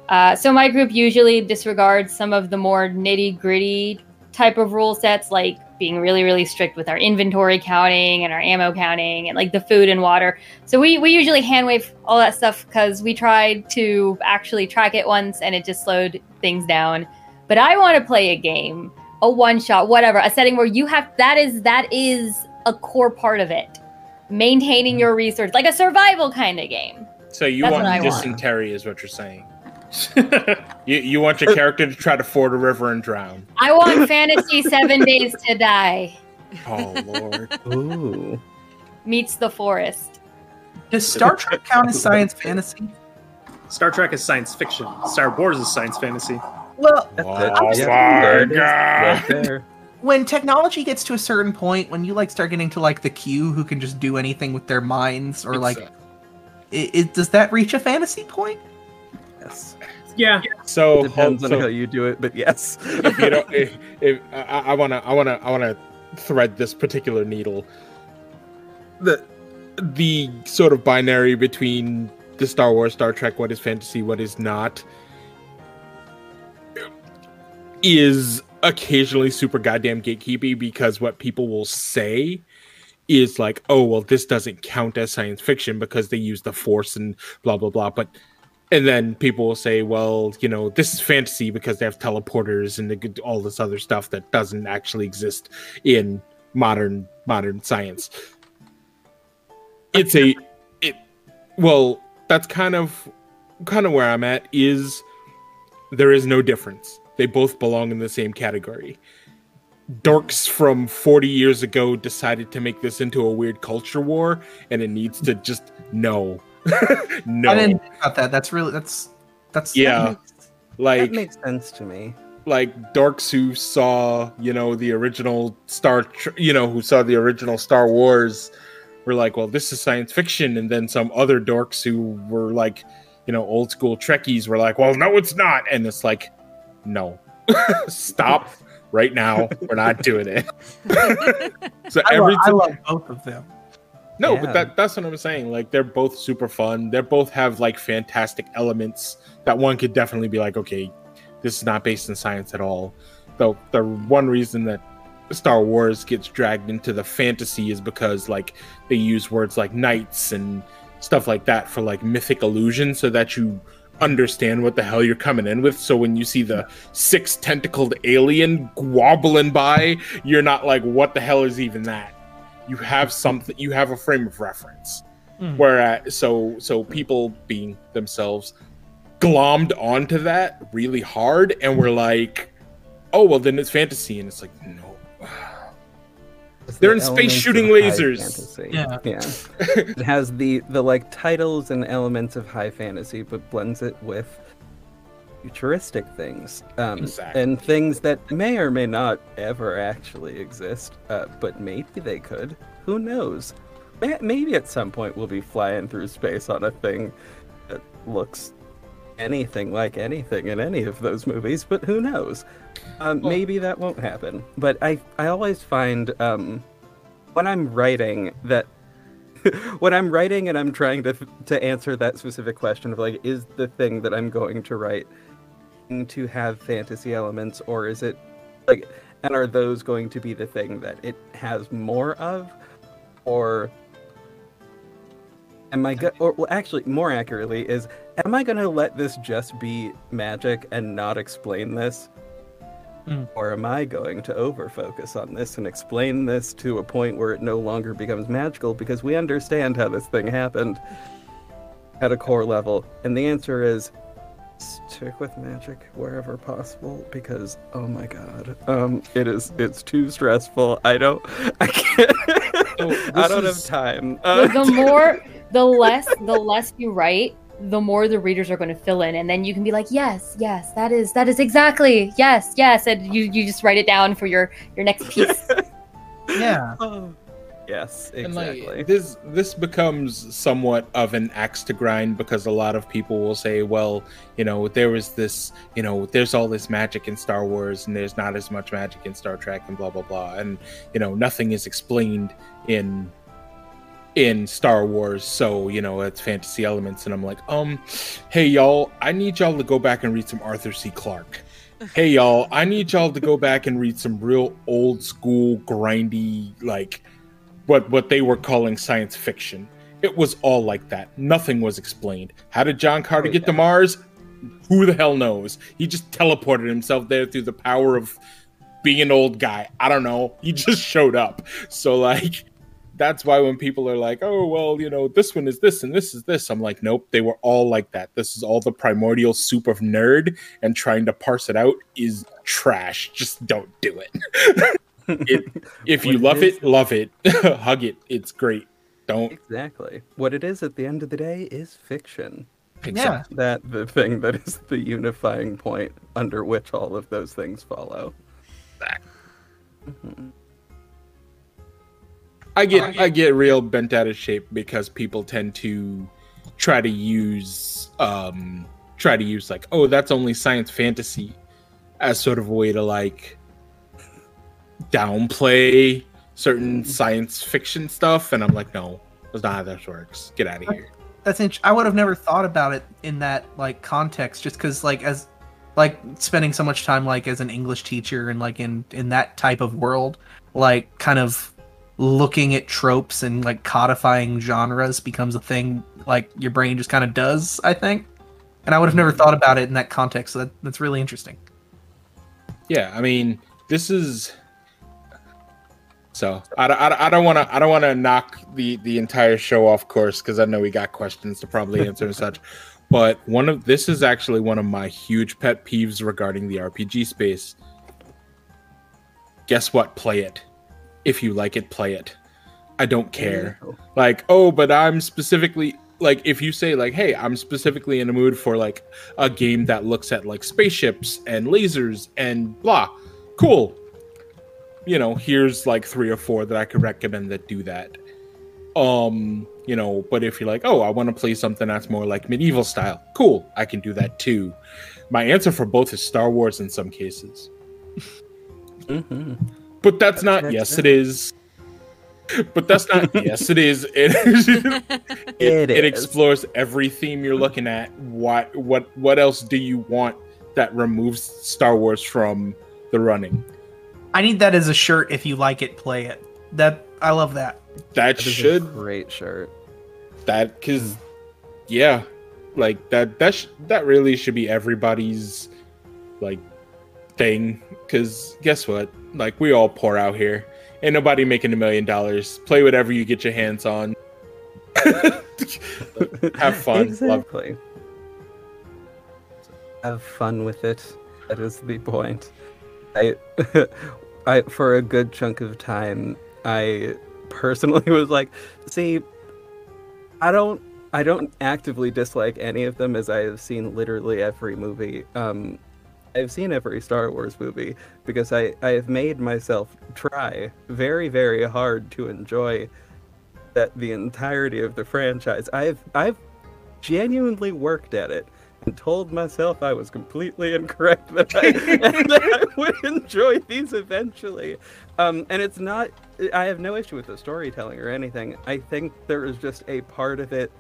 S2: Uh, so my group usually disregards some of the more nitty gritty type of rule sets, like being really, really strict with our inventory counting and our ammo counting and like the food and water. So we, we usually hand wave all that stuff because we tried to actually track it once and it just slowed things down. But I want to play a game, a one shot, whatever, a setting where you have that is that is a core part of it. Maintaining mm-hmm. your resource, like a survival kind of game.
S5: so you
S2: That's
S5: want
S2: I want.
S5: is what you're saying you, you want your character to try to ford a river and drown
S2: I want fantasy seven days to die
S5: oh lord
S3: ooh
S2: meets the forest.
S6: Does Star Trek count as science fantasy?
S4: Star Trek is science fiction. Star Wars is science fantasy.
S6: Well,
S3: That's
S5: oh my
S3: Yeah, there it is,
S5: god
S3: right
S6: when technology gets to a certain point, when you like start getting to like the Q who can just do anything with their minds, or like,
S5: It's, uh,
S6: i i does that reach a fantasy point?
S3: Yes.
S4: Yeah,
S5: so
S3: Depends on how you do it, but yes.
S5: if you know if, if I, I wanna I wanna I wanna thread this particular needle. The the sort of binary between the Star Wars, Star Trek, what is fantasy, what is not, is occasionally super goddamn gatekeepy because what people will say is like, oh, well, this doesn't count as science fiction because they use the force and blah, blah, blah. But, and then people will say, well, you know, this is fantasy because they have teleporters and they all this other stuff that doesn't actually exist in modern modern science. It's a it well, that's kind of kind of where I'm at is there is no difference. They both belong in the same category. Dorks from 40 years ago decided to make this into a weird culture war, and it needs to just no. no.
S6: I didn't think about that. That's really that's that's
S5: Yeah. like
S3: that makes sense to me.
S5: like dorks who saw you know the original star you know who saw the original star wars were like well this is science fiction and then some other dorks who were like you know old school trekkies were like well no it's not and it's like no stop right now we're not doing it so
S6: I,
S5: every
S6: love, I love both of them.
S5: No,
S3: Yeah.
S5: but that that's what I'm saying. Like they're both super fun. They both have like fantastic elements that one could definitely be like, okay, this is not based in science at all. Though the one reason that Star Wars gets dragged into the fantasy is because like they use words like knights and stuff like that for like mythic illusion so that you understand what the hell you're coming in with. So when you see the six tentacled alien wobbling by, you're not like, what the hell is even that? You have something. You have a frame of reference.
S6: Mm.
S5: Whereas, so so people being themselves glommed onto that really hard, and we're like, oh well, then it's fantasy, and it's like no.
S3: It's
S5: They're
S3: the
S5: in space shooting lasers.
S3: fantasy.
S6: Yeah.
S3: yeah. it has the the like titles and elements of high fantasy, but blends it with futuristic things um,
S5: Exactly.
S3: and things that may or may not ever actually exist, uh, but maybe they could. Who knows? Maybe at some point we'll be flying through space on a thing that looks anything like anything in any of those movies, but who knows? Um,
S5: Well-
S3: maybe that won't happen. But I, I always find um, when I'm writing that when I'm writing and I'm trying to to answer that specific question of like, is the thing that I'm going to write to have fantasy elements, or is it like, and are those going to be the thing that it has more of, or am I go- or well, actually more accurately is am I going to let this just be magic and not explain this?
S6: Mm.
S3: Or am I going to overfocus on this and explain this to a point where it no longer becomes magical because we understand how this thing happened at a core level? And the answer is stick with magic wherever possible because oh my god. Um it is it's too stressful. I don't I can't
S5: So
S3: I don't
S5: is-
S3: have time.
S2: the,
S3: Uh,
S2: the more the less the less you write the more the readers are going to fill in and then you can be like yes yes that is that is exactly yes yes and you you just write it down for your your next piece
S6: Yeah.
S3: oh, yes, exactly.
S5: like, this this becomes somewhat of an axe to grind because a lot of people will say, well, you know, there was this, you know, there's all this magic in Star Wars and there's not as much magic in Star Trek and blah blah blah, and you know, nothing is explained in in Star Wars, so you know, it's fantasy elements. And I'm like, um, hey y'all, I need y'all to go back and read some Arthur C. Clarke. Hey y'all, I need y'all to go back and read some real old school grindy like what what they were calling science fiction. It was all like that. Nothing was explained. How did John Carter
S3: Oh,
S5: get to. Mars? Who the hell knows? He just teleported himself there through the power of being an old guy. I don't know. He just showed up. So like that's why when people are like, "Oh, well, you know, this one is this and this is this." I'm like, "Nope, they were all like that. This is all the primordial soup of nerd and trying to parse it out is trash. Just don't do it." It- if you
S3: What it
S5: love
S3: is-
S5: it, love it. Hug it. It's great. Don't
S3: Exactly. What it is at the end of the day is fiction.
S6: Yeah.
S3: That the thing that is the unifying point under which all of those things follow. Mhm.
S5: I get I get real bent out of shape because people tend to try to use um try to use like oh that's only science fantasy as sort of a way to like downplay certain science fiction stuff and I'm like no that's not how this works get out of here
S6: That's int- I would have never thought about it in that like context, just because like as like spending so much time like as an English teacher and like in in that type of world, like kind of looking at tropes and like codifying genres becomes a thing like your brain just kind of does, I think. And I would have never thought about it in that context. So that, that's really interesting.
S5: Yeah, I mean, this is so I, I, I don't want to I don't want to knock the the entire show off course because I know we got questions to probably answer and such. But one of this is actually one of my huge pet peeves regarding the RPG space. Guess what? Play it. If you like it, play it. I don't care. Like, oh, but I'm specifically like if you say like, hey, I'm specifically in a mood for like a game that looks at like spaceships and lasers and blah. Cool. You know, here's like three or four that I could recommend that do that. Um, you know, but if you're like, oh, I want to play something that's more like medieval style, cool, I can do that too. My answer for both is Star Wars in some cases.
S3: hmm
S5: But that's not yes,
S3: it.
S5: it is. But that's not yes, it is. It, it,
S3: It
S5: it
S3: is.
S5: explores every theme you're looking at. What what what else do you want that removes Star Wars from the running?
S6: I need that as a shirt. If you like it, play it. That I love that.
S5: That
S3: That is a
S5: should
S3: great shirt.
S5: that because yeah, like that that sh- that really should be everybody's like thing. Because guess what? Like we all pour out here. Ain't nobody making a million dollars. Play whatever you get your hands on. Have fun. Love
S3: Exactly. Have fun with it. That is the point. I, I for a good chunk of time, I personally was like, see, I don't, I don't actively dislike any of them, as I have seen literally every movie. Um, I've seen every Star Wars movie because I, I have made myself try very, very hard to enjoy that the entirety of the franchise. I've I've genuinely worked at it and told myself I was completely incorrect that I, that I would enjoy these eventually. Um, and it's not. I have no issue with the storytelling or anything. I think there is just a part of it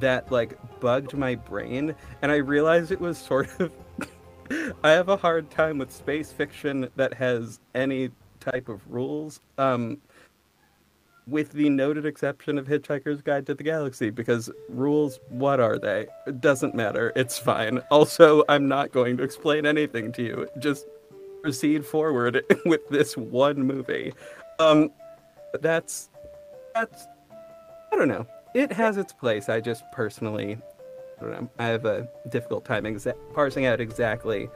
S3: that like bugged my brain, and I realized it was sort of. I have a hard time with space fiction that has any type of rules. Um, with the noted exception of Hitchhiker's Guide to the Galaxy, because rules, what are they? It doesn't matter. It's fine. Also, I'm not going to explain anything to you. Just proceed forward with this one movie. Um, that's that's I don't know. It has its place. I just personally, I don't know. I have a difficult time exa- parsing out exactly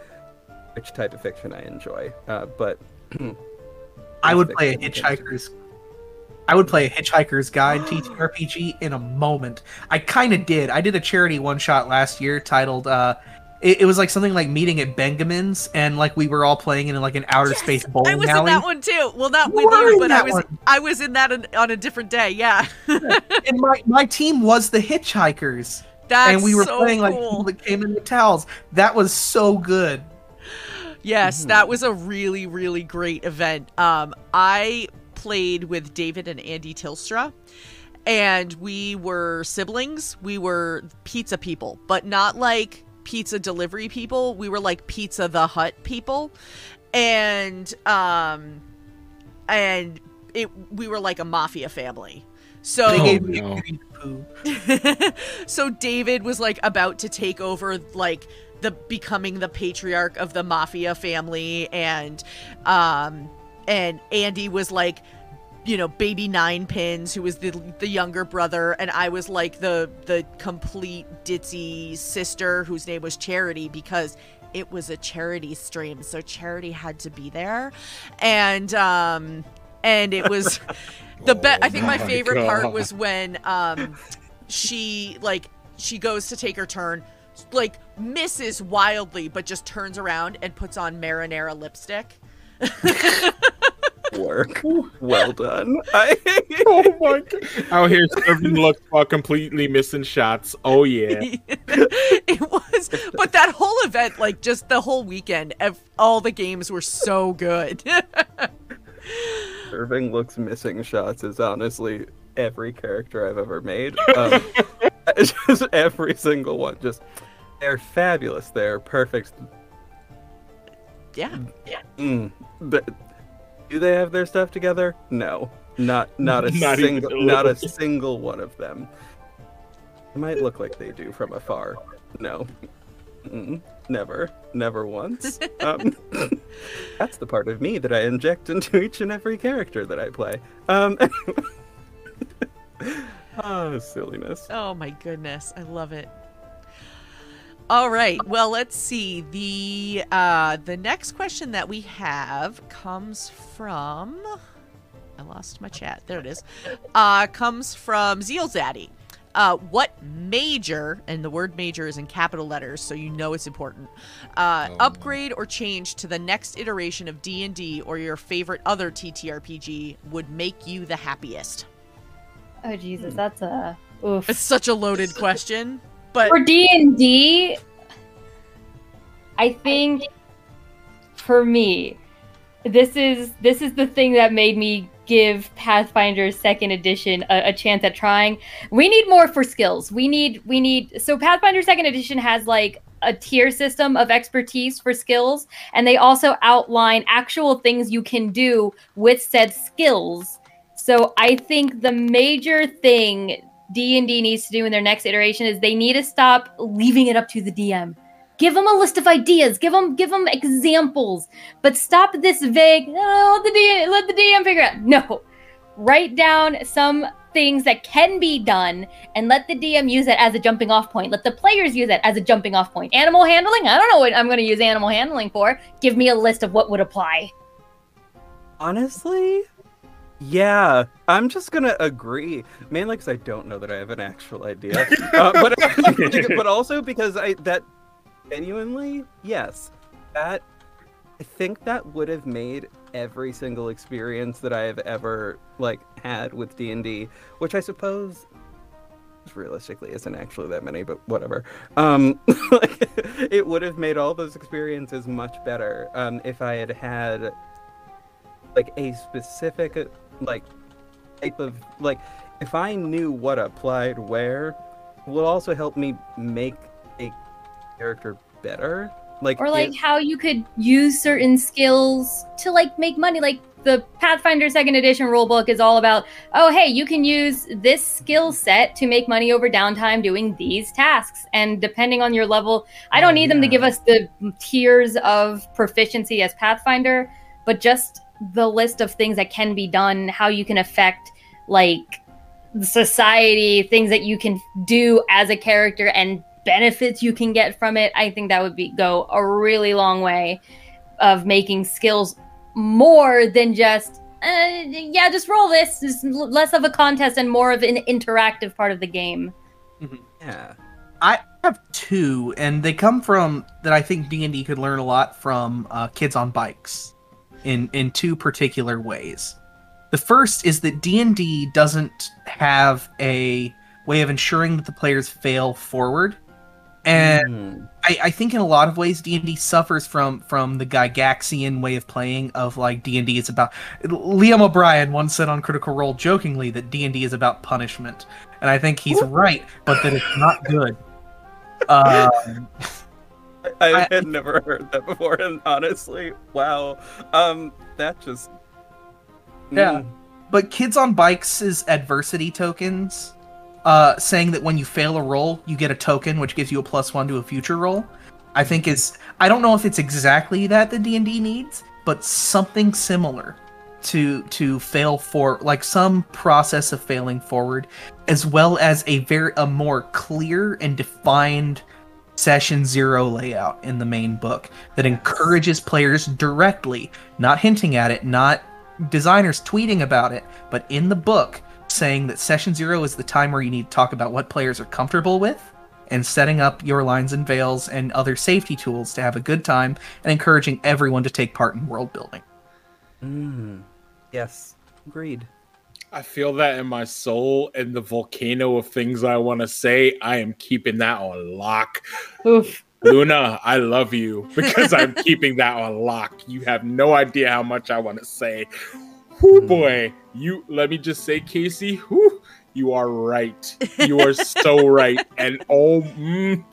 S3: which type of fiction I enjoy. Uh, but
S6: I would play a. Hitchhiker's. I would play a Hitchhiker's Guide TTRPG in a moment. I kind of did. I did a charity one shot last year titled. uh it, it was like something like meeting at Benjamin's, and like we were all playing in like an outer
S1: Yes,
S6: space bowling alley.
S1: I was
S6: alley.
S1: in that one too. Well, not
S6: You
S1: with you, but I was
S6: one.
S1: I was in that on, on a different day. Yeah,
S6: and my my team was the Hitchhikers,
S1: that's
S6: and we were
S1: so
S6: playing like
S1: cool.
S6: people that came in the towels. That was so good.
S1: Yes, that was a really, really great event. Um, I played with David and Andy Tilstra, and we were siblings. We were pizza people, but not like pizza delivery people. We were like Pizza the Hut people, and um, and it we were like a mafia family. So
S5: Oh, no.
S6: a green poo.
S1: so David was like about to take over like the becoming the patriarch of the mafia family and um and Andy was like you know baby nine pins who was the the younger brother and I was like the the complete ditzy sister whose name was Charity because it was a charity stream so Charity had to be there. And um and it was the bet I think my
S5: Oh my
S1: favorite part was when um she like she goes to take her turn like misses wildly but just turns around and puts on marinara lipstick
S3: work. well done. I,
S5: oh my god! Out here serving looks while completely missing shots. Oh yeah.
S1: it was but that whole event like just the whole weekend ev- all the games were so good
S3: Irving looks missing shots is honestly every character I've ever made. Um, just every single one. Just they're fabulous. They're perfect.
S1: Yeah.
S3: Mm, but do they have their stuff together? No, not not a
S5: Not
S3: single,
S5: a
S3: not a single one of them. It might look like they do from afar. No, Mm-mm. never, never once. Um, that's the part of me that I inject into each and every character that I play. Um, oh, silliness.
S1: Oh my goodness, I love it. All right, well, let's see. The uh the next question that we have comes from I lost my chat. There it is. Uh comes from Zeal Zaddy. Uh, what major, and the word major is in capital letters, so you know it's important. Uh,
S5: Oh.
S1: upgrade or change to the next iteration of D and D or your favorite other TTRPG would make you the happiest?
S2: Oh Jesus, that's a oof.
S1: It's such a loaded question, but
S2: for D and D, I think for me, this is this is the thing that made me give Pathfinder Second Edition a, a chance at trying. We need more for skills. We need we need so Pathfinder Second Edition has like a tier system of expertise for skills, and they also outline actual things you can do with said skills. So I think the major thing D&D needs to do in their next iteration is they need to stop leaving it up to the DM. Give them a list of ideas, give them give them examples, but stop this vague, oh, let the DM, let the DM figure out. No. Write down some things that can be done and let the DM use it as a jumping off point. Let the players use it as a jumping off point. Animal handling? I don't know what I'm going to use animal handling for. Give me a list of what would apply.
S3: Honestly, yeah, I'm just gonna agree. Mainly because I don't know that I have an actual idea, uh, but but also because I that genuinely yes, that I think that would have made every single experience that I have ever like had with D and D, which I suppose realistically isn't actually that many, but whatever. Um, like, it would have made all those experiences much better um, if I had had like a specific like type of like if I knew what applied where will also help me make a character better. Like
S2: or like
S3: it-
S2: how you could use certain skills to like make money. Like the pathfinder second edition rulebook is all about oh hey you can use this skill set to make money over downtime doing these tasks. And depending on your level i don't
S3: Oh,
S2: need them to give us the tiers of proficiency as pathfinder but just the list of things that can be done how you can affect like society things that you can do as a character and benefits you can get from it i think that would be go a really long way of making skills more than just uh, yeah just roll this Just l- less of a contest and more of an interactive part of the game.
S3: Yeah.
S6: I have two, and they come from that I think D and D could learn a lot from uh, kids on bikes, in in two particular ways. The first is that D and D doesn't have a way of ensuring that the players fail forward, and
S3: Mm.
S6: I, I think in a lot of ways D and D suffers from from the Gygaxian way of playing of like D and D is about. Liam O'Brien once said on Critical Role jokingly that D and D is about punishment, and I think he's right, but that it's not good. Um, I-
S3: had never heard that before, and honestly, wow. Um, that just
S6: Yeah.
S3: Mm.
S6: but kids on bikes is adversity tokens, uh, saying that when you fail a roll, you get a token which gives you a plus one to a future roll. I think is I don't know if it's exactly that the D and D needs, but something similar to to fail for like some process of failing forward, as well as a very a more clear and defined session zero layout in the main book that encourages players directly, not hinting at it, not designers tweeting about it, but in the book saying that session zero is the time where you need to talk about what players are comfortable with and setting up your lines and veils and other safety tools to have a good time and encouraging everyone to take part in world building.
S3: Mm. Yes, agreed.
S5: I feel that in my soul and the volcano of things I want to say. I am keeping that on lock.
S2: oof
S5: Luna, I love you because I'm keeping that on lock. You have no idea how much I want to say. Whoo boy, you let me just say, Casey, whoo, you are right. You are so right. And oh, mm,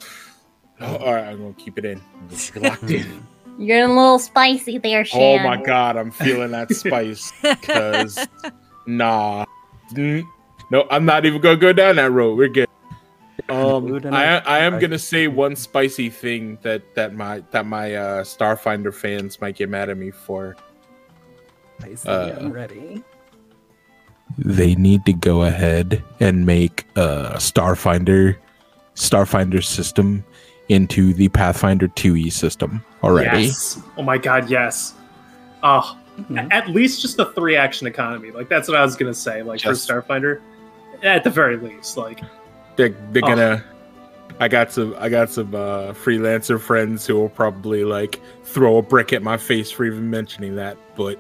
S5: Oh, all right, I'm gonna keep it in. I'm gonna keep it locked in.
S2: You're getting a little spicy there,
S5: Oh my god, I'm feeling that spice. Cause nah, Mm, no, I'm not even gonna go down that road. We're good. Um, I I am gonna say one spicy thing that that my that my uh, Starfinder fans might get mad at me for.
S3: I see,
S5: Uh,
S3: I'm ready.
S5: They need to go ahead and make a Starfinder Starfinder system into the Pathfinder 2e system already.
S4: Yes. Oh my god, yes. Oh,
S3: Mhm.
S4: at least just the three action economy. Like that's what I was gonna say. Like
S5: Just-
S4: for Starfinder, at the very least. Like
S5: they're, they're
S4: Oh.
S5: gonna i got some i got some uh freelancer friends who will probably like throw a brick at my face for even mentioning that but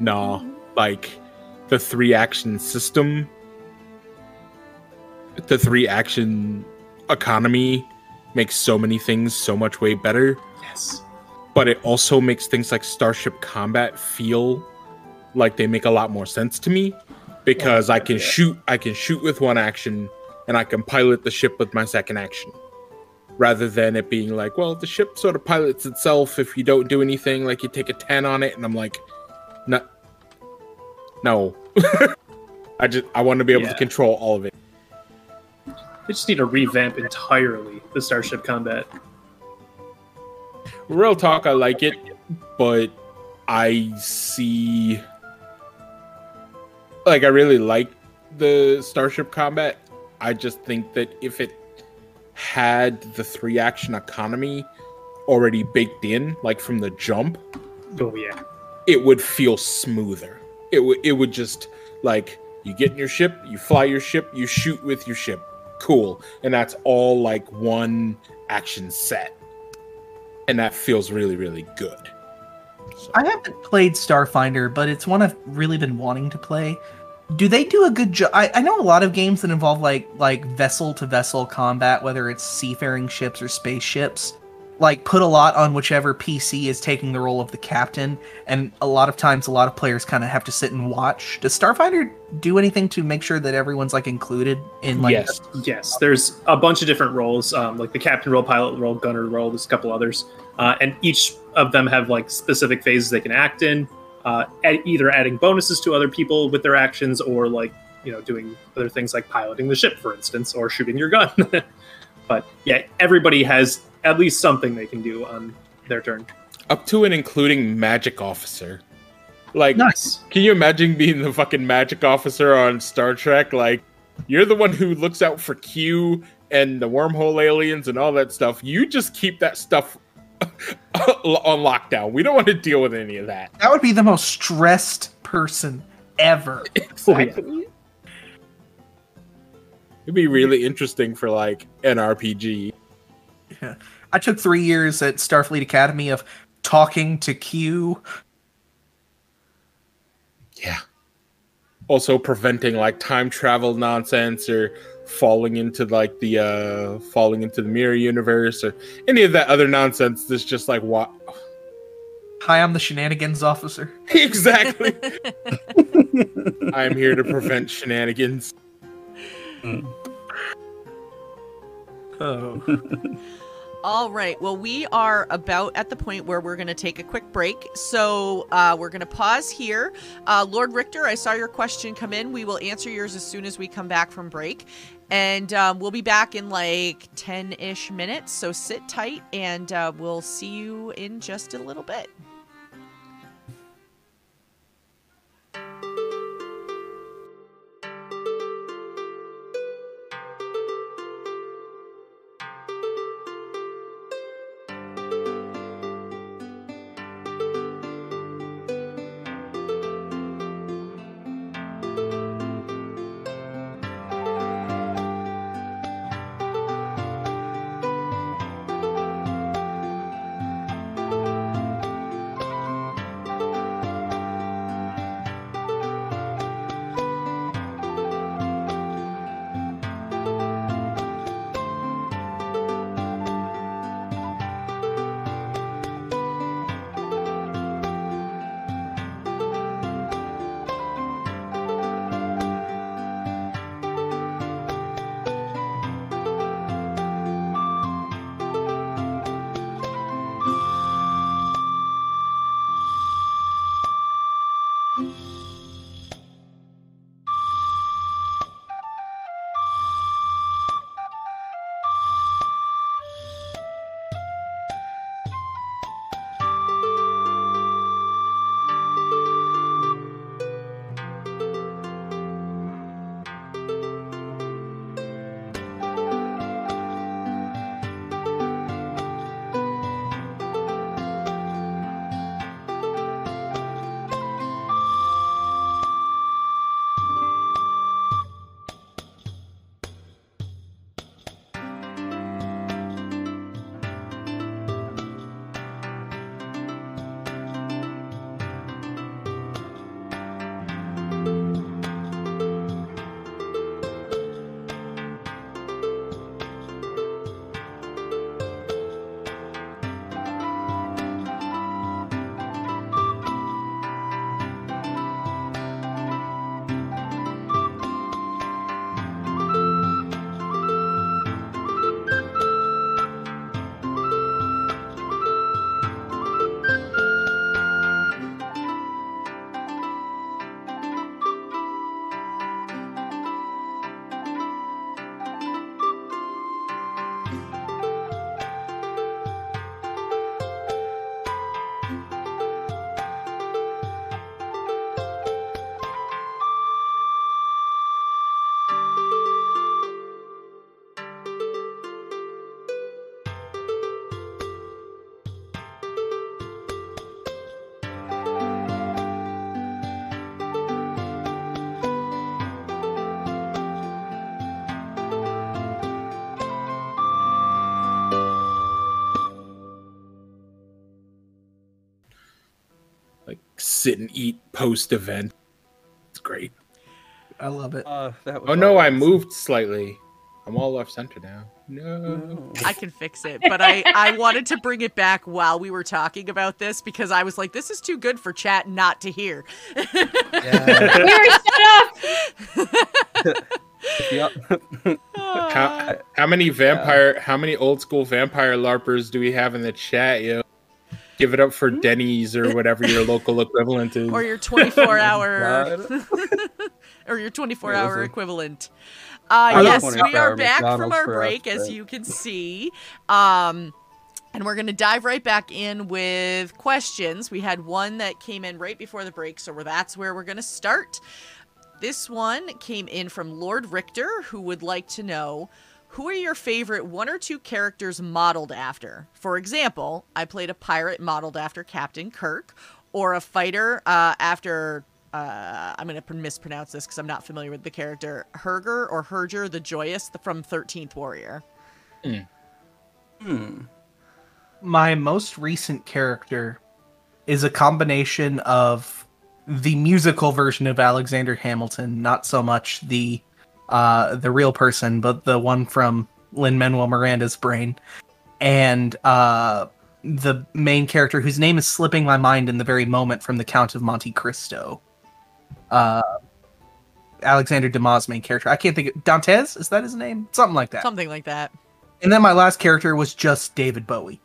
S5: nah like the three action system the three action economy makes so many things so much way better
S4: yes.
S5: But it also makes things like starship combat feel like they make a lot more sense to me because I can
S4: yeah.
S5: shoot I can shoot with one action and I can pilot the ship with my second action rather than it being like well the ship sort of pilots itself if you don't do anything like you take a 10 on it and I'm like no no I just I want to be able
S4: Yeah.
S5: to control all of it
S4: They just need to revamp entirely the Starship combat.
S5: Real talk I like it but I see like I really like the starship combat. I just think that if it had the three action economy already baked in, like from the jump,
S4: Oh yeah.
S5: it would feel smoother. It would it would just like you get in your ship, you fly your ship, you shoot with your ship. Cool. And that's all like one action set. And that feels really, really good. So-
S6: I haven't played Starfinder, but it's one I've really been wanting to play. Do they do a good job? I, I know a lot of games that involve like like vessel to vessel combat, whether it's seafaring ships or spaceships, like put a lot on whichever PC is taking the role of the captain, and a lot of times a lot of players kind of have to sit and watch. Does Starfinder do anything to make sure that everyone's like included in like
S5: yes.
S4: Yes, there's a bunch of different roles, um, like the captain role, pilot role, gunner role. There's a couple others, uh, and each of them have like specific phases they can act in. Uh, add, either adding bonuses to other people with their actions, or like you know doing other things like piloting the ship, for instance, or shooting your gun. but yeah, everybody has at least something they can do on their turn.
S5: Up to and including magic officer. Like
S4: Nice.
S5: Can you imagine being the fucking magic officer on Star Trek? Like, you're the one who looks out for Q and the wormhole aliens and all that stuff. You just keep that stuff on lockdown. We don't want to deal with any of that.
S6: that would be the most stressed person ever.
S5: Exactly. It'd be really interesting for like an RPG.
S6: I took three years at Starfleet Academy of talking to Q.
S5: Yeah. Also preventing like time travel nonsense or falling into like the uh falling into the mirror universe or any of that other nonsense that's just like what
S6: Hi, I'm the shenanigans officer.
S5: exactly i'm here to prevent shenanigans
S6: Oh.
S1: All right. Well, we are about at the point where we're going to take a quick break. So uh, we're going to pause here. Uh, Lord Richter, I saw your question come in. We will answer yours as soon as we come back from break. And um, we'll be back in like 10 ish minutes. So sit tight and uh, we'll see you in just a little bit.
S5: Sit and eat post event. It's great.
S6: I love it.
S3: Uh, that was
S5: Oh no, I moved slightly. I'm all left center now. No.
S3: No.
S1: I can fix it, but I I wanted to bring it back while we were talking about this because I was like, this is too good for chat not to hear.
S6: Yeah.
S2: we were shut up.
S3: Yeah.
S5: How, how many vampire how many old school vampire larpers do we have in the chat, yo? Give it up for Denny's or whatever your local equivalent is.
S1: or your 24 hour or your
S3: twenty-four
S1: hour equivalent. Uh, yes, we are
S3: hour
S1: back from our
S3: for us,
S1: break, as
S3: but-
S1: you can see. Um, and we're going to dive right back in with questions. We had one that came in right before the break, so that's where we're going to start. This one came in from Lord Richter, who would like to know who are your favorite one or two characters modeled after? For example, I played a pirate modeled after Captain Kirk, or a fighter uh, after. Uh, I'm going to mispronounce this because I'm not familiar with the character. Herger or Herger the Joyous from 13th Warrior.
S3: Hmm.
S6: My most recent character is a combination of the musical version of Alexander Hamilton, not so much the uh, the real person, but the one from Lin Manuel Miranda's brain, and uh, the main character whose name is slipping my mind in the very moment from the Count of Monte Cristo. Uh, Alexander Dumas' main character. I can't think of Dantes. Is that his name? Something like that.
S1: Something like that.
S6: And then my last character was just David Bowie.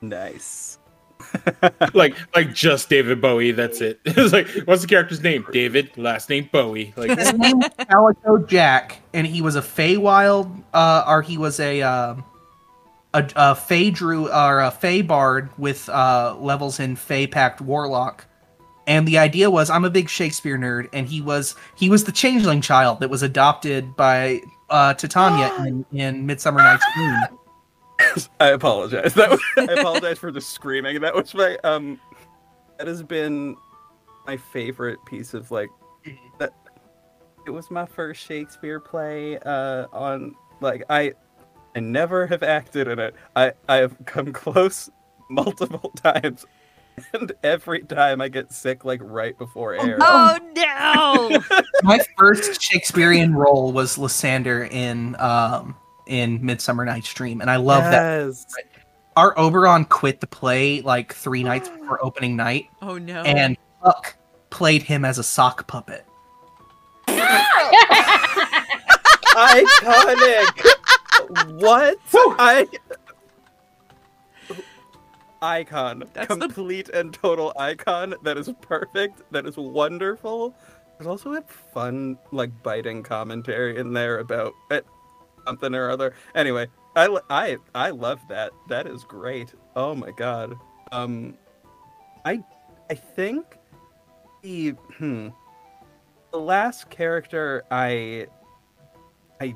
S3: Nice.
S5: like like just David Bowie, that's it. It's like what's the character's name? David, last name Bowie. Like
S6: His name was Calico Jack, and he was a Feywild, uh, or he was a um a, a Fey Drew or a Fey Bard with uh, levels in Fey Pact Warlock. And the idea was, I'm a big Shakespeare nerd, and he was he was the changeling child that was adopted by uh, Titania in, in Midsummer Night's Dream.
S3: I apologize. That was, I apologize for the screaming. That was my um. That has been my favorite piece of like that. It was my first Shakespeare play. Uh, on like I, I never have acted in it. I I have come close multiple times, and every time I get sick like right before air.
S1: Oh no!
S6: My first Shakespearean role was Lysander in um, in Midsummer Night's Dream, and I love that our Oberon quit the play like three nights before opening night,
S1: Oh no!
S6: and Puck played him as a sock puppet.
S3: Iconic. what? I. Icon.
S1: That's the-
S3: Complete and total icon. That is perfect. That is wonderful. There's also a fun, like, biting commentary in there about it, something or other. Anyway, I I I love that. That is great. Oh my god. Um, I, I think the, hmm, the last character I I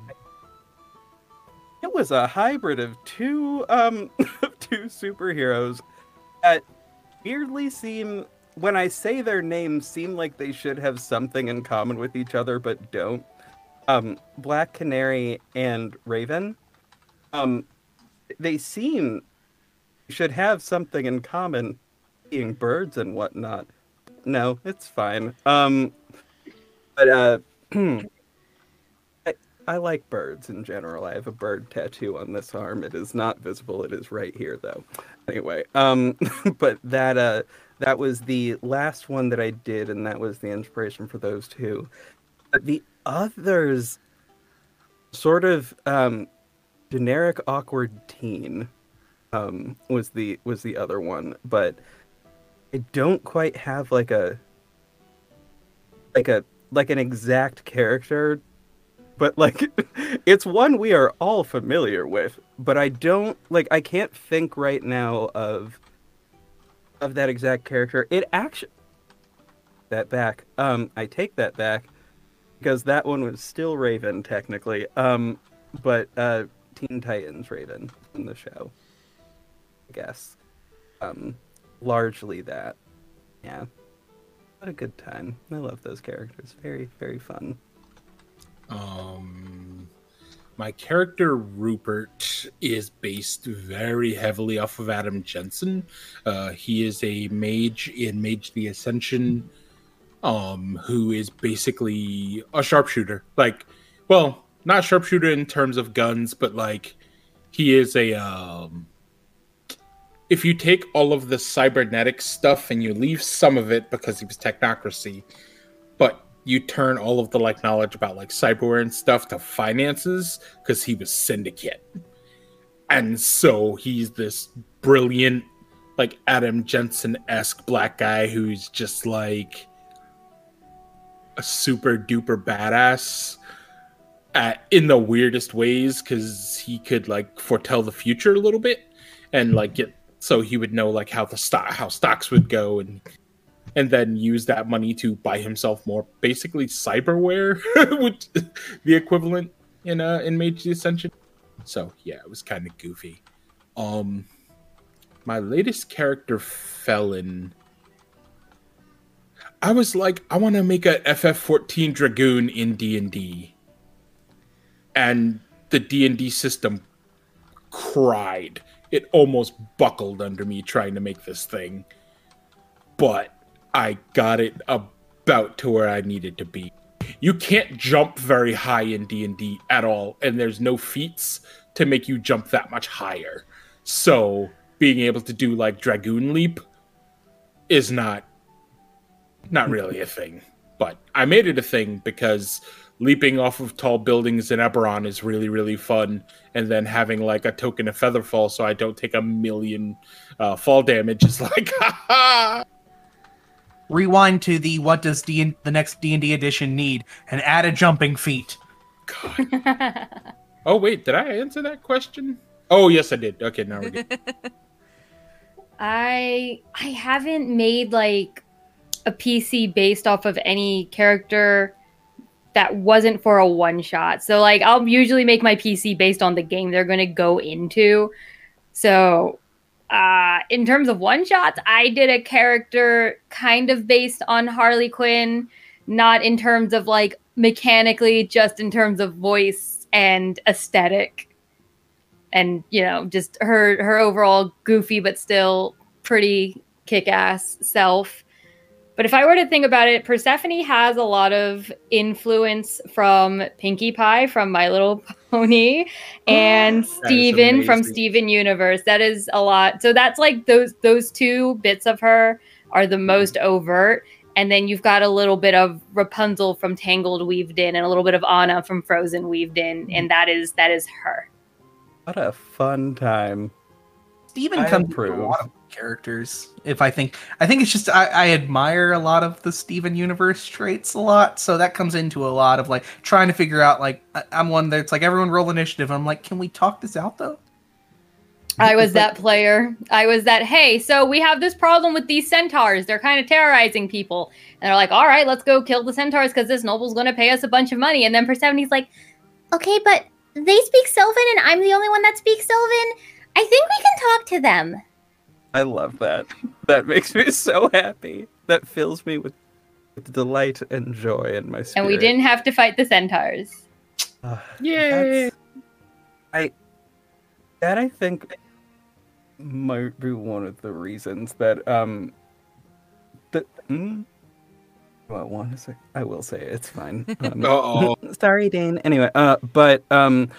S3: it was a hybrid of two um of two superheroes that weirdly seem when I say their names seem like they should have something in common with each other but don't. Um Black Canary and Raven. Um they seem should have something in common being birds and whatnot. No, it's fine. Um but uh I, I like birds in general. I have a bird tattoo on this arm. It is not visible. It is right here though. Anyway, um but that uh that was the last one that I did and that was the inspiration for those two. But the others sort of um generic awkward teen um was the was the other one, but I don't quite have like a like a like an exact character but like it's one we are all familiar with but i don't like i can't think right now of of that exact character. It actually that back. Um, I take that back because that one was still Raven technically. Um, but uh, Teen Titans Raven in the show. I guess. Um, largely that. Yeah. What a good time. I love those characters. Very, very fun.
S5: Um, my character Rupert is based very heavily off of Adam Jensen. Uh, he is a mage in Mage the Ascension, um, who is basically a sharpshooter. Like, well, not sharpshooter in terms of guns, but like he is a um, if you take all of the cybernetic stuff and you leave some of it because he was technocracy, but you turn all of the like knowledge about like cyberware and stuff to finances because he was syndicate. And so he's this brilliant, like Adam Jensen esque black guy who's just like a super duper badass at, in the weirdest ways because he could like foretell the future a little bit and like get so he would know like how the stock how stocks would go and and then use that money to buy himself more basically cyberware which the equivalent in uh in mage the ascension. So yeah it was kind of goofy. Um my latest character felon i was like i want to make a ff14 dragoon in d&d and the d&d system cried it almost buckled under me trying to make this thing. But I got it about to where I needed to be. You can't jump very high in D&D at all and there's no feats to make you jump that much higher. So, being able to do like dragoon leap is not not really a thing. But I made it a thing because leaping off of tall buildings in Eberron is really really fun, and then having like a token of feather fall so I don't take a million uh, fall damage is like ha ha.
S6: Rewind to the what does D the next D and D edition need, and add a jumping feat.
S5: God. oh wait, did I answer that question? Oh yes, I did. Okay, now we're good.
S2: I I haven't made like a PC based off of any character that wasn't for a one shot. So like I'll usually make my PC based on the game they're going to go into. So uh in terms of one shots, I did a character kind of based on Harley Quinn, not in terms of like mechanically, just in terms of voice and aesthetic. And you know, just her her overall goofy but still pretty kick-ass self. But if I were to think about it, Persephone has a lot of influence from Pinkie Pie from My Little Pony and Steven from
S5: amazing.
S2: Steven Universe. That is a lot. So that's like those those two bits of her are the mm-hmm. most overt. And then you've got a little bit of Rapunzel from Tangled weaved in and a little bit of Anna from Frozen weaved in. Mm-hmm. And that is that is her.
S3: What a fun time.
S6: Steven
S3: I
S6: comes with a lot of characters. If I think, I think it's just I, I admire a lot of the Steven universe traits a lot, so that comes into a lot of like trying to figure out. Like I- I'm one that's like everyone roll initiative. I'm like, can we talk this out though?
S2: I was that player. I was that, hey, so we have this problem with these centaurs. They're kind of terrorizing people. And they're like, all right, let's go kill the centaurs because this noble's going to pay us a bunch of money. And then Persephone's like,
S7: Okay, but they speak Sylvan and I'm the only one that speaks Sylvan. I think we can talk to them.
S3: I love that. That makes me so happy. That fills me with, with delight and joy in my spirit.
S2: and we didn't have to fight the centaurs.
S3: Ah,
S5: Yay!
S3: that's- I that I think might be one of the reasons that um that mm, well one is I will say it, it's fine. Um,
S5: Uh-oh.
S3: sorry, Dane. Anyway, uh, but um,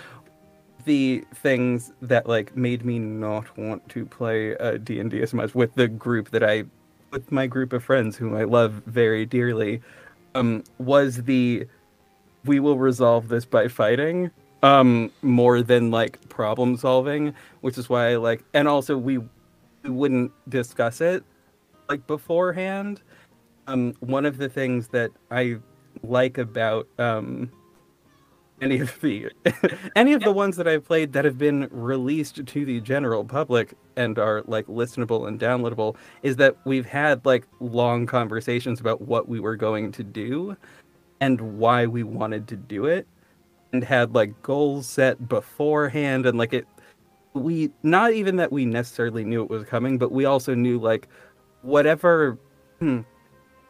S3: the things that like made me not want to play uh, D and D as much with the group that I, with my group of friends whom I love very dearly, um, was the we will resolve this by fighting um more than like problem solving which is why i like and also we, we wouldn't discuss it like beforehand. Um one of the things that i like about um any of the any of the ones that I've played that have been released to the general public and are like listenable and downloadable is that we've had like long conversations about what we were going to do and why we wanted to do it and had like goals set beforehand and like it we not even that we necessarily knew it was coming but we also knew like whatever hmm,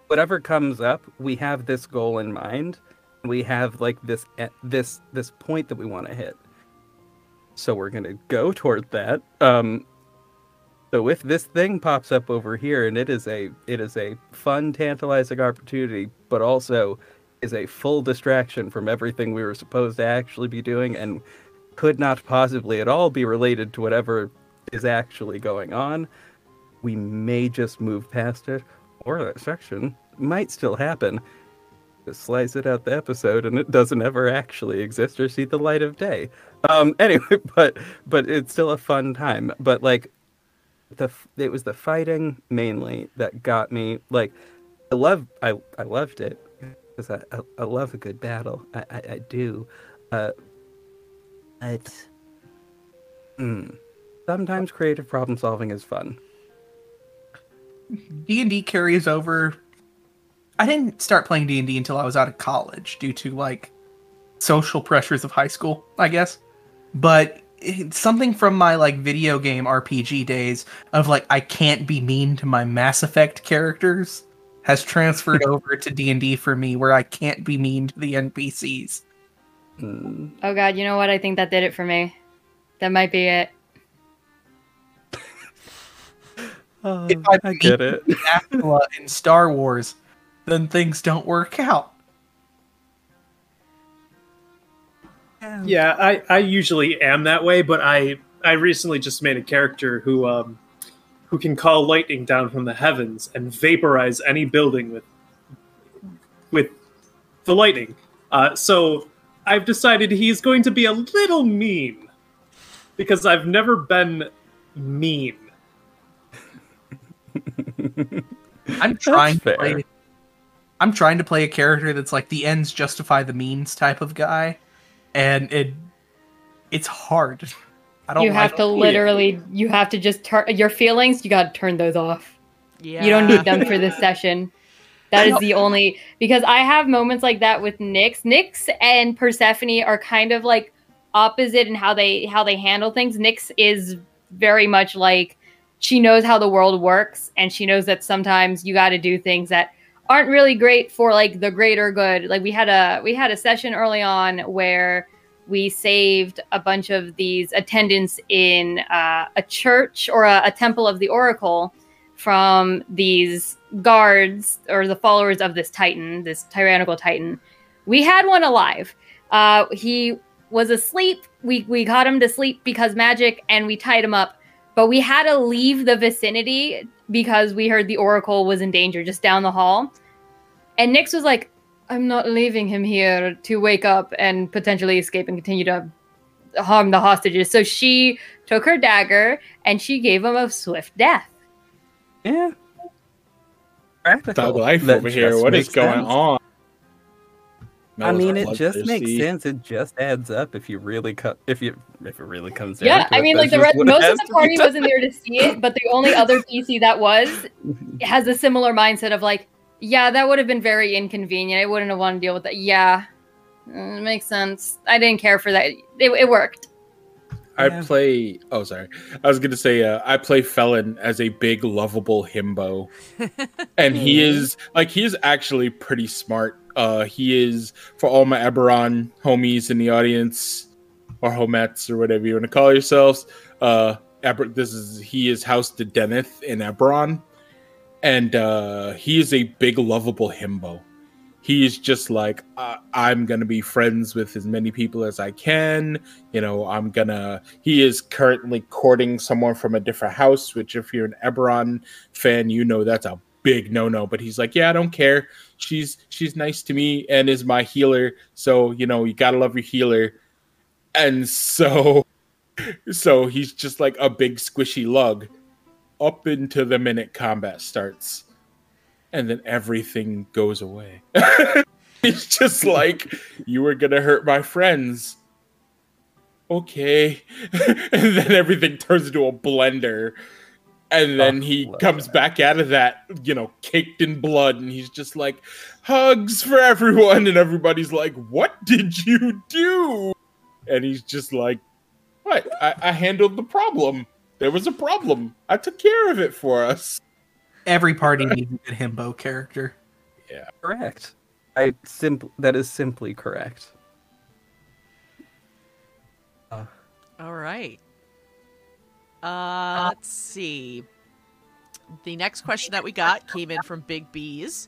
S3: whatever comes up we have this goal in mind we have like this eh, this this point that we want to hit. So we're to go toward that um so if this thing pops up over here and it is a it is a fun tantalizing opportunity but also is a full distraction from everything we were supposed to actually be doing and could not possibly at all be related to whatever is actually going on we may just move past it or that section might still happen slice it out the episode and it doesn't ever actually exist or see the light of day. Um anyway but but it's still a fun time. But like the it was the fighting mainly that got me like i love i i loved it because I, I i love a good battle. I i, I do. Uh but hmm, sometimes creative problem solving is fun.
S6: D and D carries over. I didn't start playing D and D until I was out of college due to like social pressures of high school, I guess. But it's something from my like video game RPG days of like I can't be mean to my Mass Effect characters has transferred over to D and D for me, where I can't be mean to the NPCs.
S3: Hmm.
S2: Oh god, you know what? I think that did it for me. That might be it.
S3: Oh,
S6: If I
S3: I get it
S6: Attila in Star Wars, then things don't work out.
S4: Yeah, I, I usually am that way, but I I recently just made a character who um who can call lightning down from the heavens and vaporize any building with with the lightning. Uh, so I've decided he's going to be a little mean because I've never been mean.
S6: I'm trying to
S3: fair.
S6: play. I'm trying to play a character that's like the ends justify the means type of guy, and it it's hard. I don't
S2: You have
S6: like
S2: to literally, you have to just turn your feelings. You got to turn those off.
S1: Yeah.
S2: You don't need them for this session. That is the only because I have moments like that with Nyx. Nyx and Persephone are kind of like opposite in how they how they handle things. Nyx is very much like she knows how the world works and she knows that sometimes you got to do things that aren't really great for like the greater good. Like we had a we had a session early on where we saved a bunch of these attendants in uh, a church or a, a temple of the oracle from these guards or the followers of this titan this tyrannical titan. We had one alive. Uh, he was asleep. We, we got him to sleep because magic and we tied him up but we had to leave the vicinity because we heard the oracle was in danger just down the hall and Nyx was like i'm not leaving him here to wake up and potentially escape and continue to harm the hostages so she took her dagger and she gave him a swift death
S3: yeah practical
S5: Thug life
S3: That
S5: over here. What is
S3: makes
S5: going
S3: sense.
S5: on?
S3: I mean, it just makes
S5: bloodthirsty.
S3: sense. It just adds up if you really cut. If you if it really comes down.
S2: Yeah,
S3: to
S2: I
S3: it,
S2: mean, like the
S3: just
S2: rest, most of the party wasn't there to see it, but the only other PC that was has a similar mindset of like, yeah, that would have been very inconvenient. I wouldn't have wanted to deal with that. Yeah, Mm, it makes sense. I didn't care for that. It, it worked.
S5: I
S3: Yeah.
S5: play. Oh, sorry. I was gonna say uh, I play Felon as a big, lovable himbo, and he is like he is actually pretty smart. Uh, he is for all my Eberron homies in the audience, or homettes or whatever you want to call yourselves. Uh, Aber- this is he is House to Deneith in Eberron, and uh, he is a big, lovable himbo. He is just like uh, I'm gonna be friends with as many people as I can. You know i'm gonna he is currently courting someone from a different house which if you're an eberron fan you know that's a big no-no. But he's like yeah i don't care. She's she's nice to me and is my healer. So you know you gotta love your healer. And so so he's just like a big squishy lug. Up into the minute combat starts and then everything goes away It's just like you were gonna hurt my friends. Okay. and then everything turns into a blender. And then he comes
S3: that.
S5: back out of that, you know, caked in blood, and he's just like, hugs for everyone. And everybody's like, What did you do? And he's just like, What? I, I handled the problem. There was a problem. I took care of it for us.
S6: Every party needs a good himbo character. Yeah.
S3: Correct. I simp- that is simply correct.
S1: All right. Uh, let's see. The next question that we got came in from Big Bees,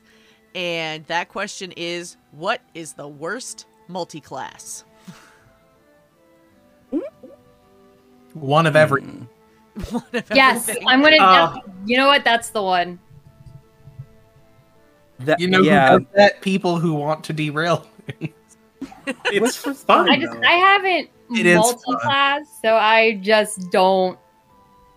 S1: and that question is, "What is the worst multi-class?"
S6: One of every.
S3: Hmm.
S1: One
S2: Yes,
S1: everything.
S2: I'm gonna.
S4: Uh,
S2: you know what? That's the one.
S3: That,
S6: You know
S3: yeah,
S6: who does that? People who want to derail.
S4: It's fun.
S2: I just
S4: though.
S2: I haven't
S6: It is
S2: multi-class, so I just don't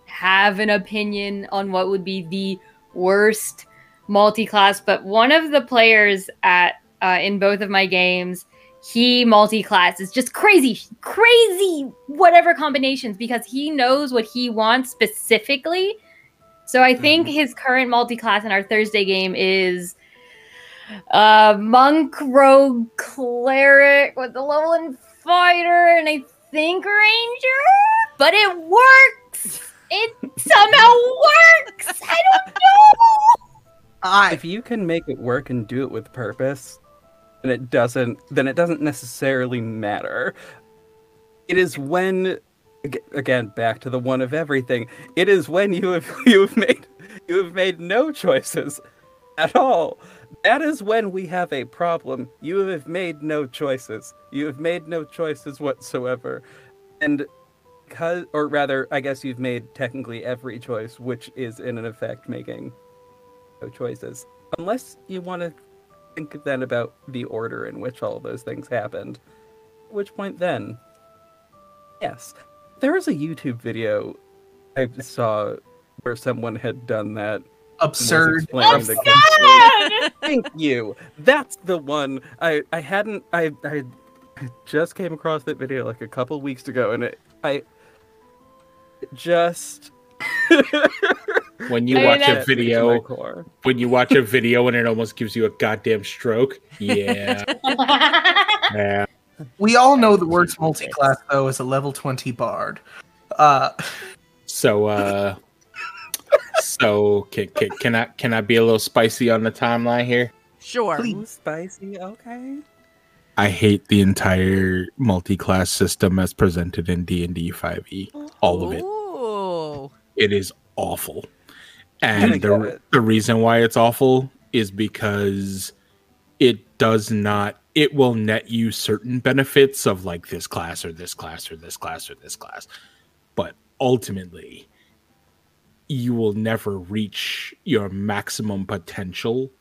S2: have an opinion on what would be the worst multi-class. But one of the players at uh, in both of my games, he multi-class. Is just crazy, crazy whatever combinations because he knows what he wants specifically. So I think his current multi-class in our Thursday game is uh monk rogue cleric with the level and fighter and i think ranger? But it works! It somehow works! I don't know!
S6: I
S3: if you can make it work and do it with purpose, then it doesn't then it doesn't necessarily matter. It is when again back to the one of everything. It is when you have you have made you have made no choices at all. That is when we have a problem. You have made no choices. You have made no choices whatsoever. And because or rather I guess you've made technically every choice which is in an effect making no choices. Unless you want to think then about the order in which all those things happened. At which point then? Yes. There was a YouTube video I saw where someone had done that. and was
S6: absurd.
S3: explaining the
S2: God!
S3: Thank you. That's the one. I I hadn't I I I just came across that video like a couple weeks ago and it I just
S5: When you
S2: I mean,
S5: watch a
S2: that's-
S3: to my
S5: video, when you watch a video and it almost gives you a goddamn stroke. Yeah. yeah.
S6: We all know the worst multi-class though is a level twenty bard. Uh,
S5: So uh so can, can, can I can I be a little spicy on the timeline here?
S1: Sure.
S6: Please.
S3: Spicy, okay.
S5: I hate the entire multi-class system as presented in D&D 5e. All of it.
S1: Ooh.
S5: It is awful.
S3: Kinda
S5: And the,
S3: it.
S5: the reason why it's awful is because it does not it will net you certain benefits of like this class or this class or this class or this class. But ultimately you will never reach your maximum potential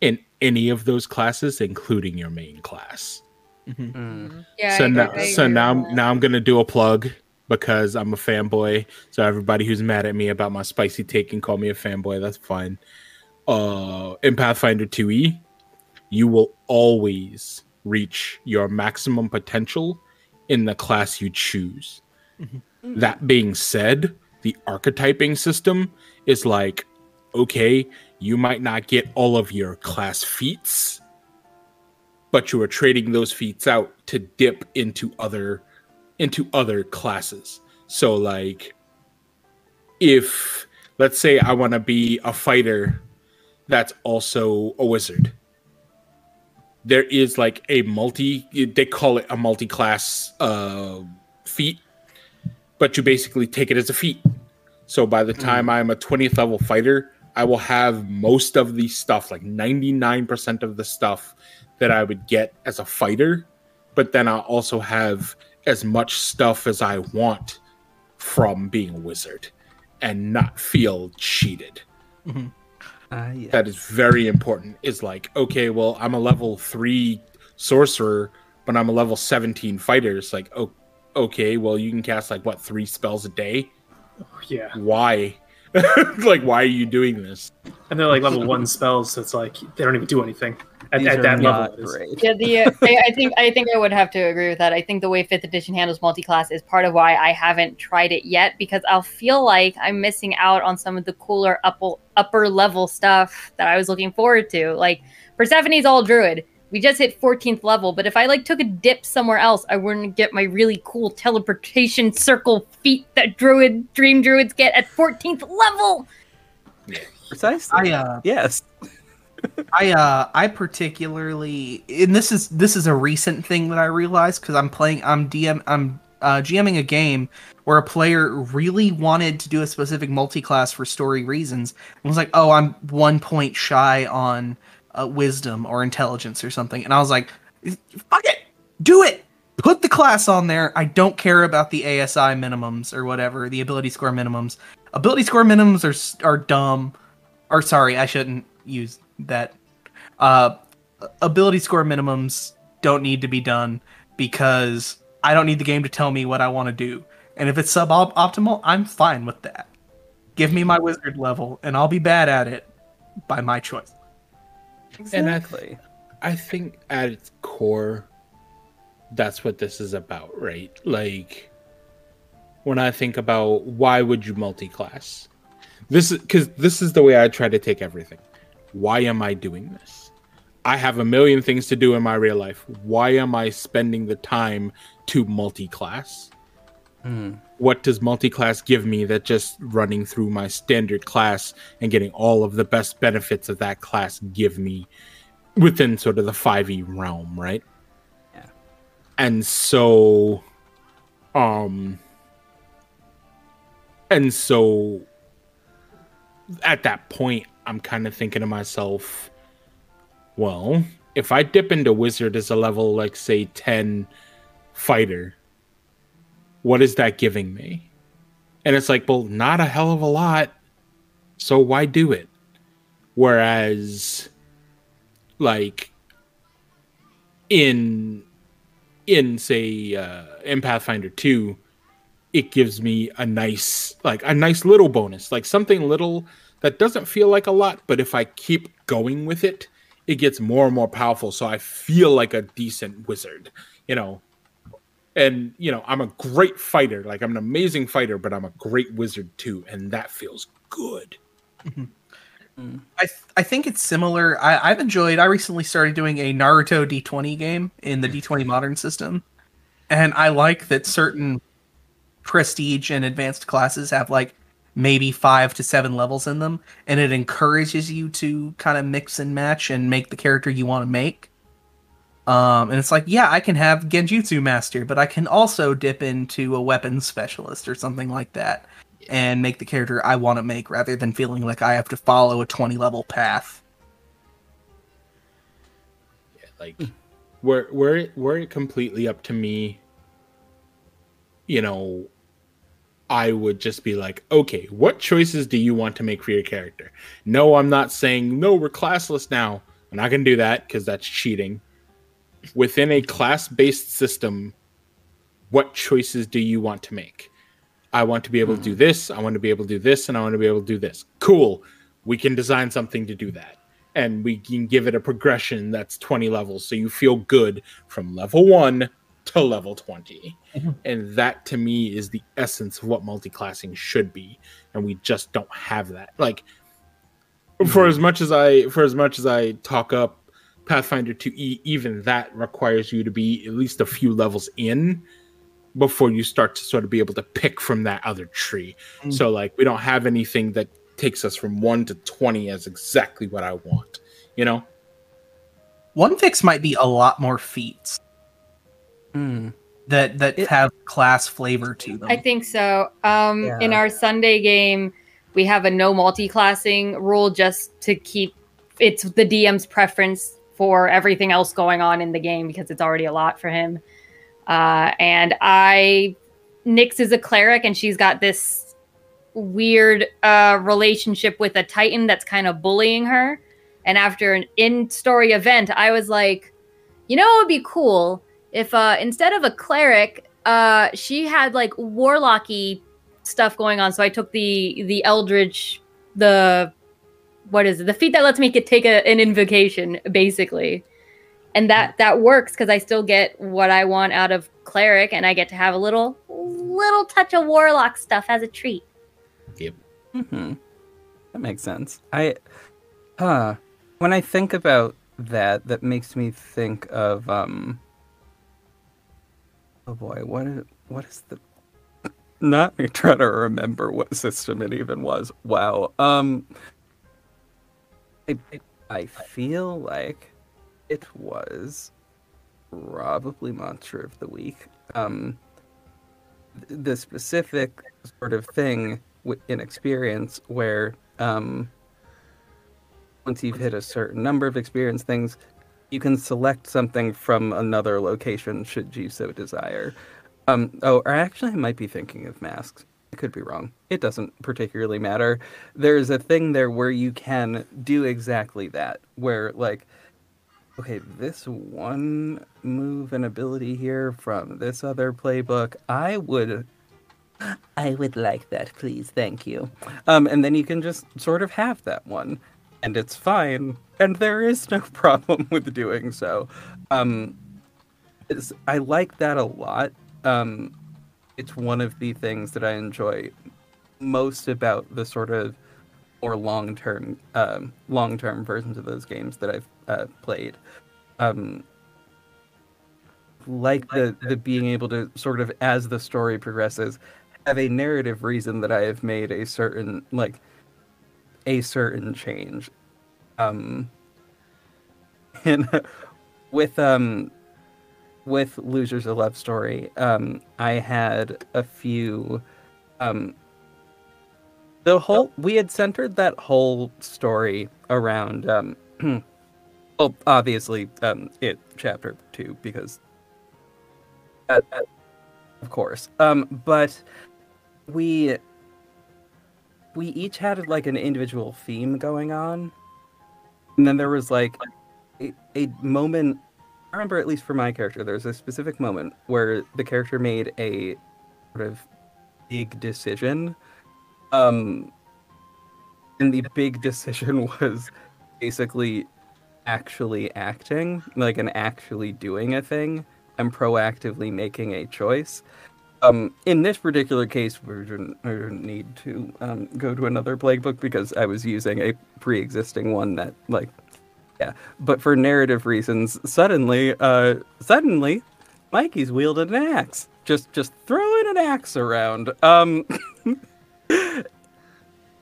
S5: in any of those classes including your main class.
S3: Mm.
S2: yeah,
S5: so
S2: I
S5: now,
S2: I
S5: so now,
S2: with
S5: I'm,
S2: that.
S5: now I'm gonna do a plug because I'm a fanboy. So everybody who's mad at me about my spicy take and call me a fanboy, that's fine. Uh, in Pathfinder 2e, you will always reach your maximum potential in the class you choose. That being said, the archetyping system is like, okay, you might not get all of your class feats, but you are trading those feats out to dip into other into other classes. So like if let's say I want to be a fighter that's also a wizard. There is like a multi they call it a multi-class uh feat, but you basically take it as a feat. So by the time I'm a 20th level fighter, I will have most of the stuff, like 99% of the stuff that I would get as a fighter, but then I'll also have as much stuff as I want from being a wizard and not feel cheated.
S3: Ah, yeah.
S5: That is very important. Is like, okay, well, I'm a level three sorcerer, but I'm a level 17 fighter. It's like, oh, okay, well, you can cast like what three spells a day?
S4: Yeah,
S5: Why? like, why are you doing this?
S4: and they're like level one spells. So it's like they don't even do anything. At, at that level.
S3: great.
S2: Yeah, the uh, I, I think I think I would have to agree with that. I think the way Fifth Edition handles multi-class is part of why I haven't tried it yet because I'll feel like I'm missing out on some of the cooler upper upper level stuff that I was looking forward to. Like Persephone's all druid. We just hit 14th level, but if I like took a dip somewhere else, I wouldn't get my really cool teleportation circle feat that druid dream druids get at 14th level. Yeah.
S3: Precisely.
S6: I uh,
S3: yes.
S6: I uh I particularly and this is this is a recent thing that I realized because I'm playing I'm DM I'm uh, GMing a game where a player really wanted to do a specific multi-class for story reasons and was like, "Oh, I'm one point shy on uh, wisdom or intelligence or something," and I was like, "Fuck it, do it." Put the class on there. I don't care about the ASI minimums or whatever, the ability score minimums. Ability score minimums are are dumb. Or sorry, I shouldn't use that. Uh, ability score minimums don't need to be done because I don't need the game to tell me what I want to do. And if it's suboptimal, I'm fine with that. Give me my wizard level, and I'll be bad at it by my choice.
S5: And I-
S3: Exactly.
S5: I think at its core, that's what this is about, right? Like, when I think about why would you multi-class, this is because this is the way I try to take everything. Why am I doing this? I have a million things to do in my real life. Why am I spending the time to multi-class?
S3: Hmm.
S5: What does multi-class give me that just running through my standard class and getting all of the best benefits of that class give me within sort of the 5e realm, right?
S3: Yeah.
S5: And so um and so at that point I'm kind of thinking to myself, well, if I dip into wizard as a level like say 10 fighter, what is that giving me? And it's like, well, not a hell of a lot. So why do it? Whereas like in in say uh in pathfinder 2 it gives me a nice like a nice little bonus like something little that doesn't feel like a lot but if i keep going with it it gets more and more powerful so i feel like a decent wizard you know and you know i'm a great fighter like i'm an amazing fighter but i'm a great wizard too and that feels good mm-hmm. mm.
S6: I th- I think it's similar. I, I've enjoyed. I recently started doing a Naruto D20 game in the mm. D20 modern system, and I like that certain prestige and advanced classes have like maybe five to seven levels in them, and it encourages you to kind of mix and match and make the character you want to make. Um, and it's like, yeah, I can have Genjutsu Master, but I can also dip into a weapons specialist or something like that and make the character I want to make rather than feeling like I have to follow a 20 level path.
S5: like were were it were it completely up to me you know i would just be like okay what choices do you want to make for your character? No i'm not saying no we're classless now. I'm not going to do that because that's cheating. Within a class based system what choices do you want to make? I want to be able to do hmm. this i want to be able to do this and i want to be able to do this. Cool. We can design something to do that. And we can give it a progression that's 20 levels so you feel good from level 1 to level 20
S6: Mhm.
S5: and that to me is the essence of what multi-classing should be. And we just don't have that. Like for as much as i for as much as i talk up pathfinder 2e even that requires you to be at least a few levels in before you start to sort of be able to pick from that other tree.
S6: Mm.
S5: so like we don't have anything that takes us from 1 to 20 as exactly what i want you know?
S6: One fix might be a lot more feats
S3: Hmm.
S6: that that
S3: It-
S6: have class flavor to them.
S2: I think so. Um, In our Sunday game, we have a no multi-classing rule just to keep it's the DM's preference for everything else going on in the game because it's already a lot for him. Uh, and I, Nyx is a cleric and she's got this weird uh, relationship with a Titan that's kind of bullying her. And after an in-story event, I was like, you know, it would be cool if uh, instead of a cleric, uh, she had like warlocky stuff going on. So I took the the Eldritch, the what is it? The feat that lets me get, take a, an invocation, basically. And that that works because I still get what I want out of cleric, and I get to have a little little touch of warlock stuff as a treat.
S3: hmm That makes sense. I, huh. When I think about that, that makes me think of um. Oh boy, what is what is the? Not me trying to remember what system it even was. Wow. Um. I I feel like it was probably monster of the week. Um. The specific sort of thing in experience where um once you've hit a certain number of experience things you can select something from another location should you so desire um oh or actually i might be thinking of masks i could be wrong it doesn't particularly matter there's a thing there where you can do exactly that where like okay this one move and ability here from this other playbook i would I would like that, please. Thank you. Um, and then you can just sort of have that one, and it's fine. And there is no problem with doing so. Um, I like that a lot. Um, it's one of the things that I enjoy most about the sort of or long-term, um, long-term versions of those games that I've uh, played. Um, like the the being able to sort of as the story progresses have a narrative reason that I have made a certain like a certain change. Um and with um with Losers a Love Story, um I had a few um the whole we had centered that whole story around um well obviously um it chapter 2 because of course um but we we each had like an individual theme going on. And then there was like a, a moment i remember at least for my character there's a specific moment where the character made a sort of big decision. Um and the big decision was basically actually acting like and actually doing a thing and proactively making a choice um, in this particular case, we didn't, need to um, go to another playbook because I was using a pre-existing one that, like, yeah. But for narrative reasons, suddenly, uh, suddenly, Mikey's wielded an axe, just just throwing an axe around. Um, oh,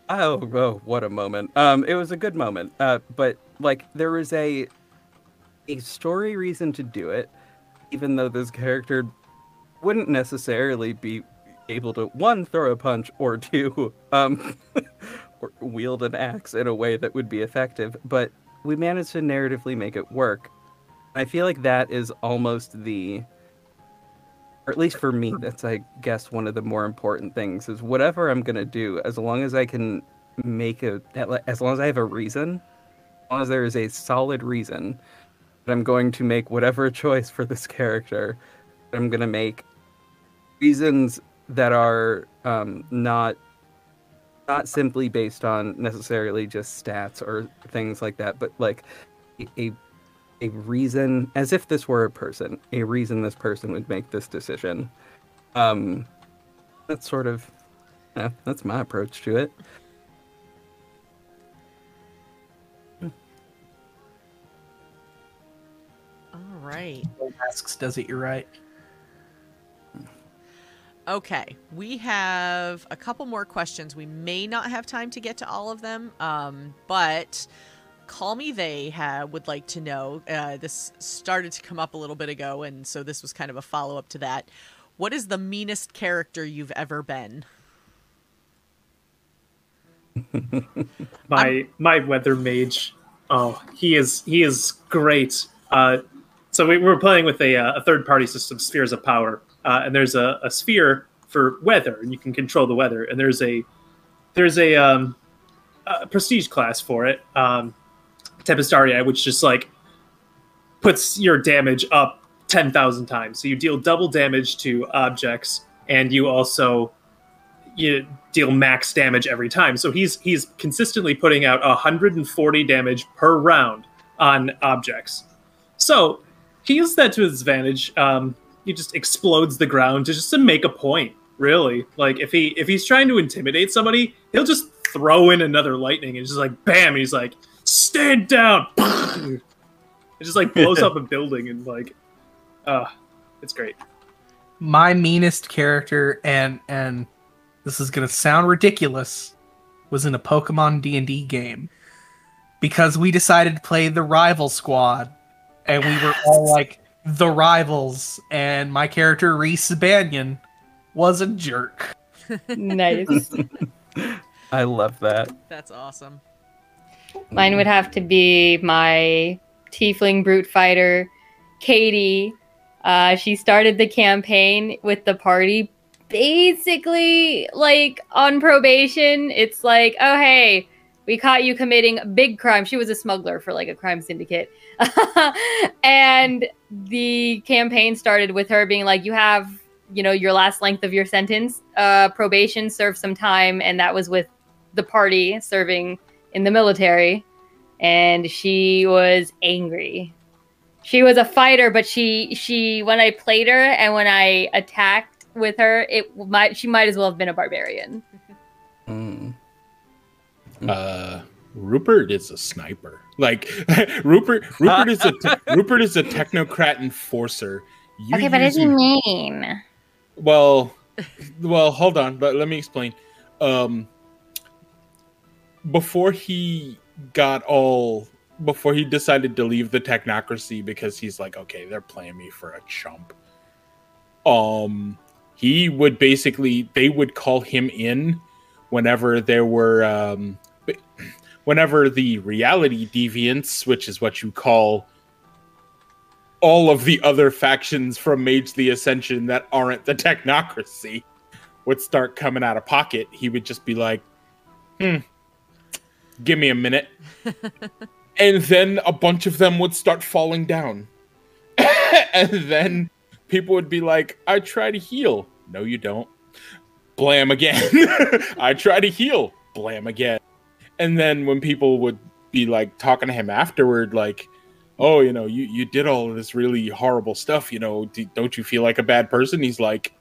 S3: oh, what a moment! Um, it was a good moment. Uh, but like, there was a a story reason to do it, even though this character wouldn't necessarily be able to one throw a punch or two um or wield an axe in a way that would be effective but we managed to narratively make it work. I feel like that is almost the or at least for me that's i guess one of the more important things is whatever i'm going to do as long as i can make a as long as i have a reason as long as there is a solid reason that i'm going to make whatever choice for this character I'm gonna make reasons that are um, not not simply based on necessarily just stats or things like that, but like a a reason, as if this were a person, a reason this person would make this decision. Um, that's sort of yeah, that's my approach to it.
S1: All right.
S6: Asks, does it. You're right.
S1: Okay, we have a couple more questions. We may not have time to get to all of them, um, but Call Me They would like to know. Uh, this started to come up a little bit ago, and so this was kind of a follow up to that. What is the meanest character you've ever been?
S4: my my weather mage. Oh, he is he is great. Uh, so we were playing with a, uh, a third party system, Spheres of Power, uh, and there's a, a sphere for weather, and you can control the weather. And there's a there's a, um, a prestige class for it, um, Tempestaria, which just like puts your damage up ten thousand times. So you deal double damage to objects, and you also you deal max damage every time. So he's he's consistently putting out 140 damage per round on objects. So he uses that to his advantage. Um, he just explodes the ground to just to make a point. Really, like if he if he's trying to intimidate somebody, he'll just throw in another lightning and just like bam. He's like, stand down. it just like blows up a building and like, uh, it's great.
S6: My meanest character, and and this is gonna sound ridiculous, was in a Pokemon D and D game because we decided to play the rival squad, and we were all like the rivals, and my character Reese Banyan was a jerk.
S2: nice.
S3: I love that.
S1: That's awesome.
S2: Mine would have to be my tiefling brute fighter, Katie. Uh, she started the campaign with the party basically like on probation. It's like, oh, hey, we caught you committing big crime. She was a smuggler for like a crime syndicate. and the campaign started with her being like, you have, you know, your last length of your sentence, uh, probation, serve some time. And that was with the party serving in the military. And she was angry. She was a fighter, but she she when I played her and when I attacked with her, it might she might as well have been a barbarian.
S3: Mm.
S5: Uh, Rupert is a sniper. Like Rupert, Rupert is a te- Rupert is a technocrat enforcer. You
S7: okay, but
S5: use
S7: is he mean?
S5: Well, well, hold on, but let me explain. Um, before he got all, before he decided to leave the technocracy because he's like, okay, they're playing me for a chump. Um, he would basically, they would call him in whenever there were, um, whenever the reality deviants, which is what you call all of the other factions from Mage the Ascension that aren't the technocracy would start coming out of pocket, he would just be like, hmm, give me a minute. and then a bunch of them would start falling down. and then people would be like, I try to heal. No, you don't. Blam again. I try to heal. Blam again. And then when people would be like talking to him afterward, like, oh, you know, you, you did all of this really horrible stuff, you know, do, don't you feel like a bad person? He's like,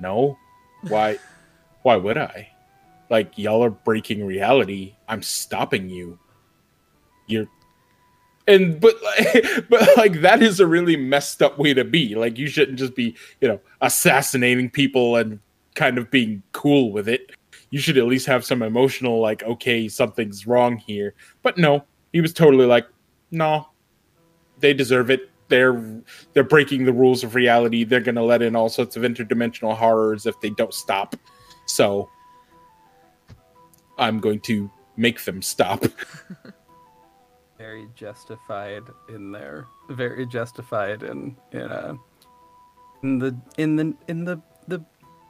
S5: no. Why? why would I? Like, y'all are breaking reality. I'm stopping you. You're. And but like, but like that is a really messed up way to be. Like you shouldn't just be, you know, assassinating people and kind of being cool with it. You should at least have some emotional like, okay, something's wrong here. But no, he was totally like, no, they deserve it. They're they're breaking the rules of reality. They're gonna let in all sorts of interdimensional horrors if they don't stop. So I'm going to make them stop.
S3: Very justified in there. Very justified in in uh in the in the in the the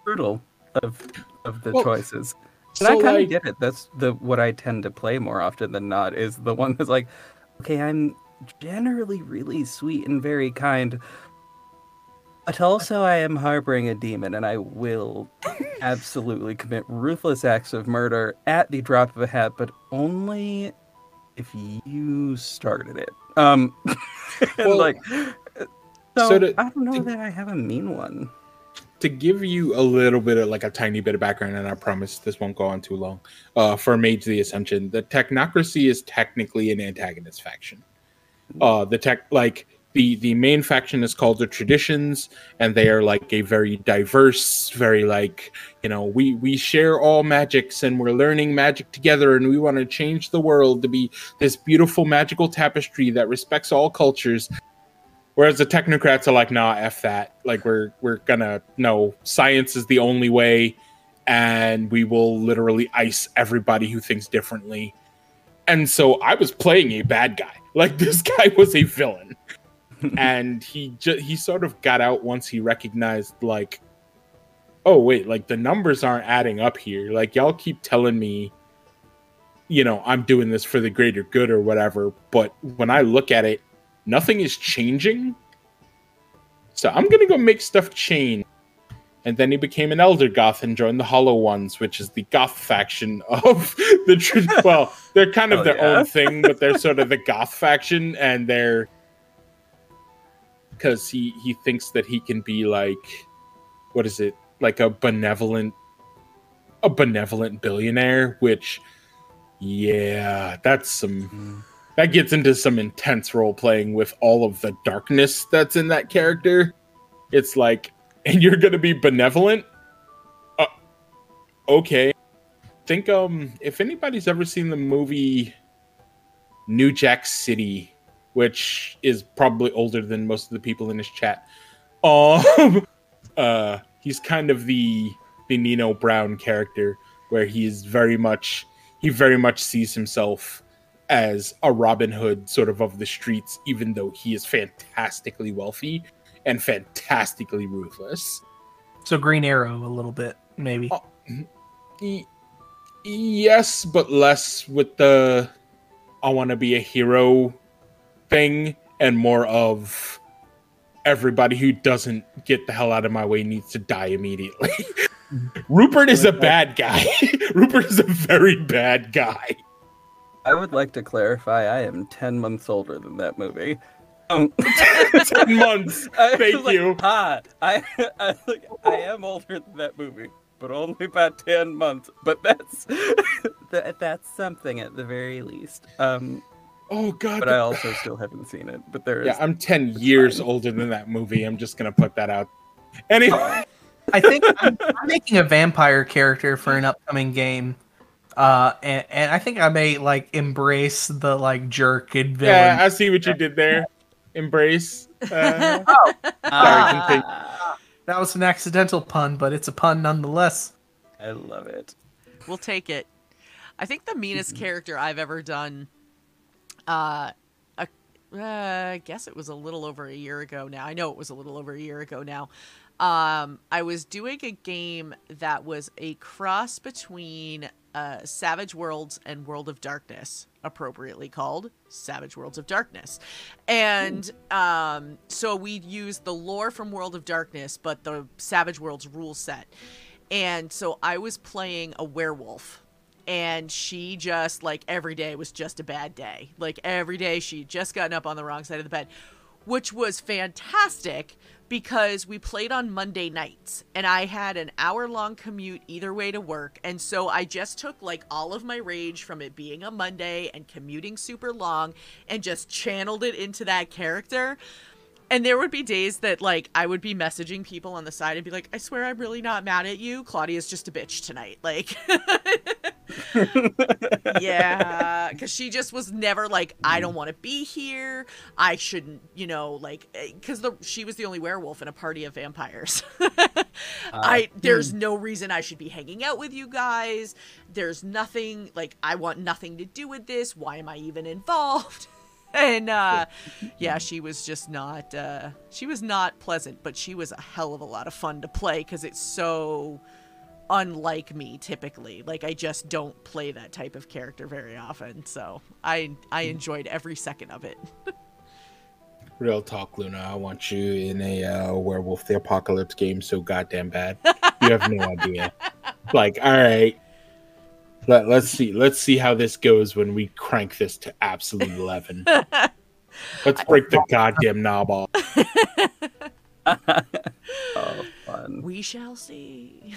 S3: brutal of of the
S5: Well,
S3: choices. And
S5: so,
S3: I kind of
S5: like-
S3: get it. That's the what I tend to play more often than not is the one that's like, okay, I'm generally really sweet and very kind, but also I am harboring a demon, and I will absolutely commit ruthless acts of murder at the drop of a hat, but only if you started it. Um,
S5: Well,
S3: like, so,
S5: so to-
S3: I don't know
S5: to-
S3: that I have a mean one.
S5: To give you a little bit of like a tiny bit of background, and I promise this won't go on too long. Uh, for Mage the Ascension, the Technocracy is technically an antagonist faction. Uh, the tech, like the the main faction is called the Traditions, and they are like a very diverse, very like you know we we share all magics and we're learning magic together, and we want to change the world to be this beautiful magical tapestry that respects all cultures. Whereas the technocrats are like, nah, f that. Like we're we're gonna no, science is the only way, and we will literally ice everybody who thinks differently. And so I was playing a bad guy. Like this guy was a villain, and he ju- he sort of got out once he recognized like, oh wait, like the numbers aren't adding up here. Like y'all keep telling me, you know, I'm doing this for the greater good or whatever, but when I look at it, nothing is changing. So I'm gonna go make stuff change. and then he became an elder goth and joined the Hollow Ones, which is the goth faction of the. Tr- well, they're kind of
S3: Oh,
S5: their
S3: yeah.
S5: own thing, but they're sort of the goth faction, and they're because he he thinks that he can be like, what is it, like a benevolent, a benevolent billionaire, which, yeah, that's some
S3: Mm.
S5: That gets into some intense role playing with all of the darkness that's in that character. It's like, and you're gonna be benevolent? Uh, okay. Think um if anybody's ever seen the movie New Jack City, which is probably older than most of the people in this chat. Um uh he's kind of the the Nino Brown character where he's very much he very much sees himself as a Robin Hood sort of of the streets, even though he is fantastically wealthy and fantastically ruthless.
S6: So Green Arrow a little bit, maybe.
S5: Uh, y- yes, but less with the I want to be a hero thing and more of everybody who doesn't get the hell out of my way needs to die immediately. Rupert is a bad guy. Rupert is a very bad guy.
S3: I would like to clarify I am 10 months older than that movie. Um,
S5: 10 months.
S3: I was
S5: Thank
S3: like,
S5: you.
S3: Ah, I, I, like, I am older than that movie, but only by 10 months. But that's that, that's something at the very least. Um,
S5: Oh god.
S3: but I also still haven't seen it. But there is.
S5: yeah, I'm 10 years older than that movie. I'm just going to put that out. Anyway,
S6: I think I'm, I'm making a vampire character for an upcoming game. Uh, and, and I think I may like embrace the like jerk and villain.
S5: yeah, I see what you did there. Embrace. Uh,
S3: Ah,
S5: continue.
S6: that was an accidental pun, but it's a pun nonetheless.
S3: I love it.
S1: We'll take it. I think the meanest character I've ever done, uh, a, uh, I guess it was a little over a year ago now. I know it was a little over a year ago now. Um, I was doing a game that was a cross between uh, Savage Worlds and World of Darkness, appropriately called Savage Worlds of Darkness. And um, so we used the lore from World of Darkness, but the Savage Worlds rule set. And so I was playing a werewolf. And she just, like, every day was just a bad day. Like, every day she'd just gotten up on the wrong side of the bed, which was fantastic because we played on Monday nights and I had an hour long commute either way to work. And so I just took like all of my rage from it being a Monday and commuting super long and just channeled it into that character. And there would be days that like I would be messaging people on the side and be like, I swear I'm really not mad at you. Claudia's just a bitch tonight. Like yeah, because she just was never like, I don't want to be here. I shouldn't, you know, like, eh, because the she was the only werewolf in a party of vampires. I uh, there's hmm. no reason I should be hanging out with you guys. There's nothing like I want nothing to do with this. Why am I even involved? And uh yeah, she was just not uh she was not pleasant, but she was a hell of a lot of fun to play because it's so unlike me typically. Like I just don't play that type of character very often. So I I enjoyed every second of it.
S5: real talk, Luna. I want you in a uh, Werewolf the Apocalypse game so goddamn bad. You have no idea. Like, all right. Let, let's see. Let's see how this goes when we crank this to absolute eleven. Let's break the goddamn knob off.
S3: Oh, fun.
S1: We shall see.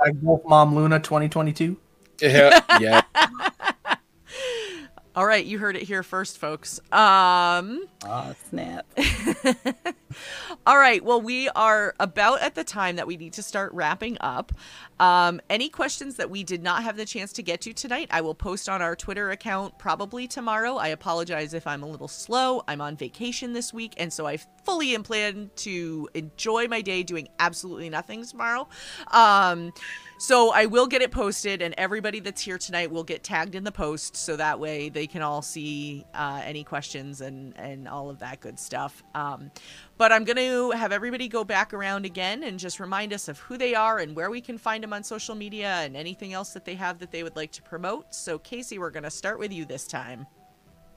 S6: Like Wolf Mom Luna 2022.
S5: Yeah, yeah.
S1: All right, you heard it here first, folks. Um
S3: Aw, snap.
S1: All right. Well, we are about at the time that we need to start wrapping up. Um, any questions that we did not have the chance to get to tonight, I will post on our Twitter account probably tomorrow. I apologize if I'm a little slow. I'm on vacation this week, and so I fully planning to enjoy my day doing absolutely nothing tomorrow. Um, so I will get it posted, and everybody that's here tonight will get tagged in the post, so that way they can all see uh, any questions and and all of that good stuff. Um, but I'm going to have everybody go back around again and just remind us of who they are and where we can find them on social media and anything else that they have that they would like to promote. So Casey, we're going to start with you this time.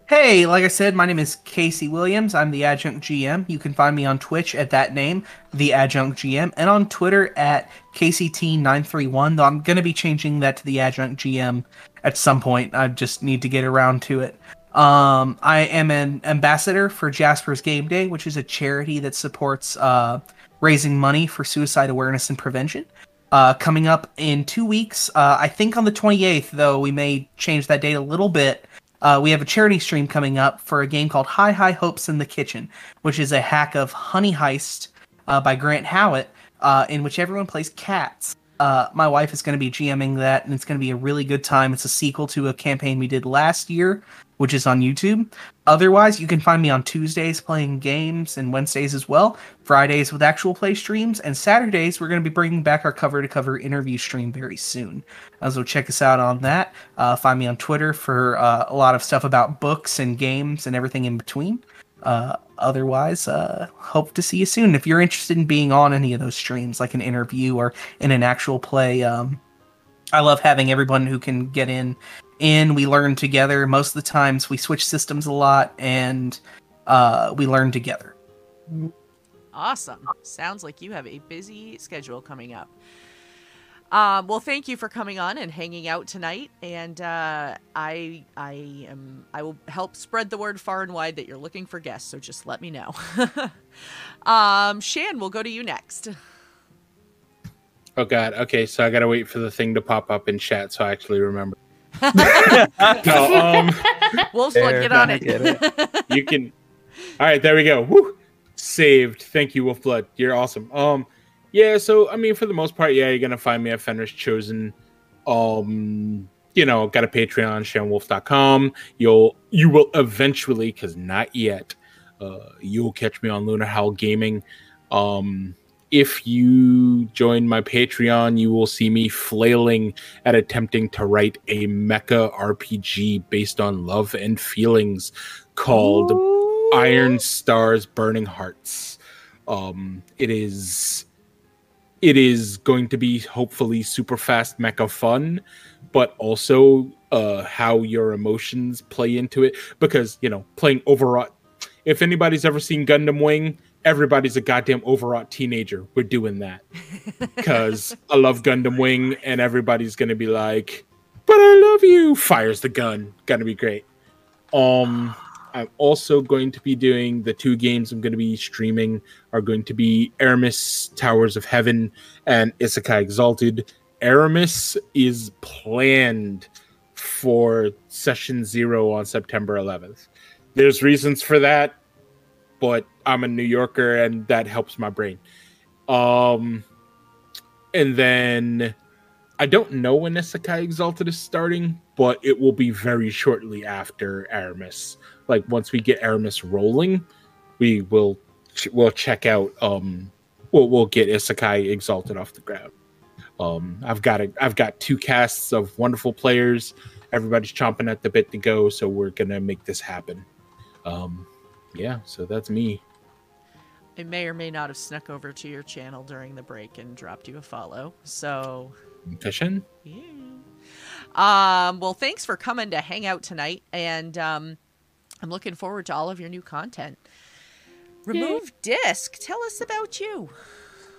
S6: Hey, like I said, my name is Casey Williams. I'm the adjunct GM. You can find me on Twitch at that name, the adjunct GM, and on Twitter at KCT931. Though I'm going to be changing that to the adjunct GM at some point. I just need to get around to it. Um, I am an ambassador for Jasper's Game Day, which is a charity that supports uh, raising money for suicide awareness and prevention. Uh, coming up in two weeks, uh, I think on the 28th, though we may change that date a little bit. Uh, we have a charity stream coming up for a game called High High Hopes in the Kitchen, which is a hack of Honey Heist uh, by Grant Howitt, uh, in which everyone plays cats. Uh, my wife is going to be GMing that, and it's going to be a really good time. It's a sequel to a campaign we did last year, which is on YouTube. Otherwise, you can find me on Tuesdays playing games and Wednesdays as well, Fridays with actual play streams, and Saturdays we're going to be bringing back our cover to cover interview stream very soon. Uh, so check us out on that. Uh, find me on Twitter for uh, a lot of stuff about books and games and everything in between. Uh, otherwise, uh, hope to see you soon. If you're interested in being on any of those streams, like an interview or in an actual play, um, I love having everyone who can get in. In we learn together. Most of the times, we switch systems a lot, and uh, we learn together.
S1: Awesome. Sounds like you have a busy schedule coming up. Um, well, thank you for coming on and hanging out tonight. And uh, I, I am, I will help spread the word far and wide that you're looking for guests. So just let me know. um, Shan, we'll go to you next.
S5: Oh God. Okay, so I gotta wait for the thing to pop up in chat so I actually remember. no, um,
S1: Wolf's
S3: There,
S1: get on
S3: gonna
S1: it.
S5: you can. All right, there we go. Woo! Saved. Thank you, Wolfblood. You're awesome. Um, yeah. So I mean, for the most part, yeah, you're gonna find me at Fenris Chosen. Um, you know, got a Patreon, ShanWolf.com. You'll you will eventually, because not yet. Uh, you'll catch me on Lunar Howl Gaming. Um, if you join my Patreon, you will see me flailing at attempting to write a mecha RPG based on love and feelings called Iron Stars Burning Hearts. Um, it is it is going to be hopefully super fast mecha fun, but also uh, how your emotions play into it. Because you know, playing overwrought. If anybody's ever seen Gundam Wing, everybody's a goddamn overwrought teenager. We're doing that because I love Gundam Wing, and everybody's gonna be like, "But I love you." Fires the gun. Gonna be great. Um, I'm also going to be doing the two games I'm to be streaming are going to be Aramis Towers of Heaven and Isekai Exalted. Aramis is planned for session zero on September 11th. There's reasons for that, but I'm a New Yorker and that helps my brain. Um, and then I don't know when Isekai Exalted is starting, but it will be very shortly after Aramis. Like once we get Aramis rolling, we will ch- we'll check out um we'll we'll get Isekai Exalted off the ground. Um I've got a I've got two casts of wonderful players. Everybody's chomping at the bit to go, so we're gonna make this happen. Um yeah, so that's me.
S1: I may or may not have snuck over to your channel during the break and dropped you a follow. So,
S5: Fishing?
S1: yeah. Um, well, thanks for coming to hang out tonight, and um, I'm looking forward to all of your new content. Remove disc. Tell us about you.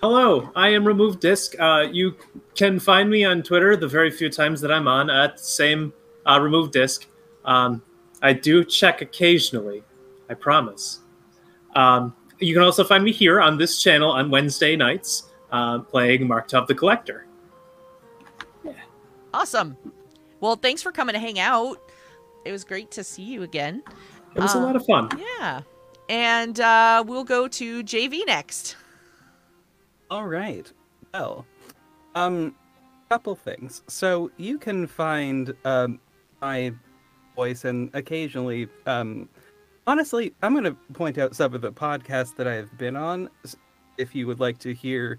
S4: Hello, I am Remove Disc. Uh, you can find me on Twitter the very few times that I'm on at same uh, Remove Disc. Um, I do check occasionally, I promise. Um, you can also find me here on this channel on Wednesday nights uh, playing Marktov the Collector. Yeah.
S1: Awesome. Well, thanks for coming to hang out. It was great to see you again.
S4: It was a
S1: Uh,
S4: lot of fun.
S1: Yeah. And uh, we'll go to JV next.
S3: All right. Well, um, couple things. So you can find um my voice and occasionally, um, honestly, I'm going to point out some of the podcasts that I have been on. If you would like to hear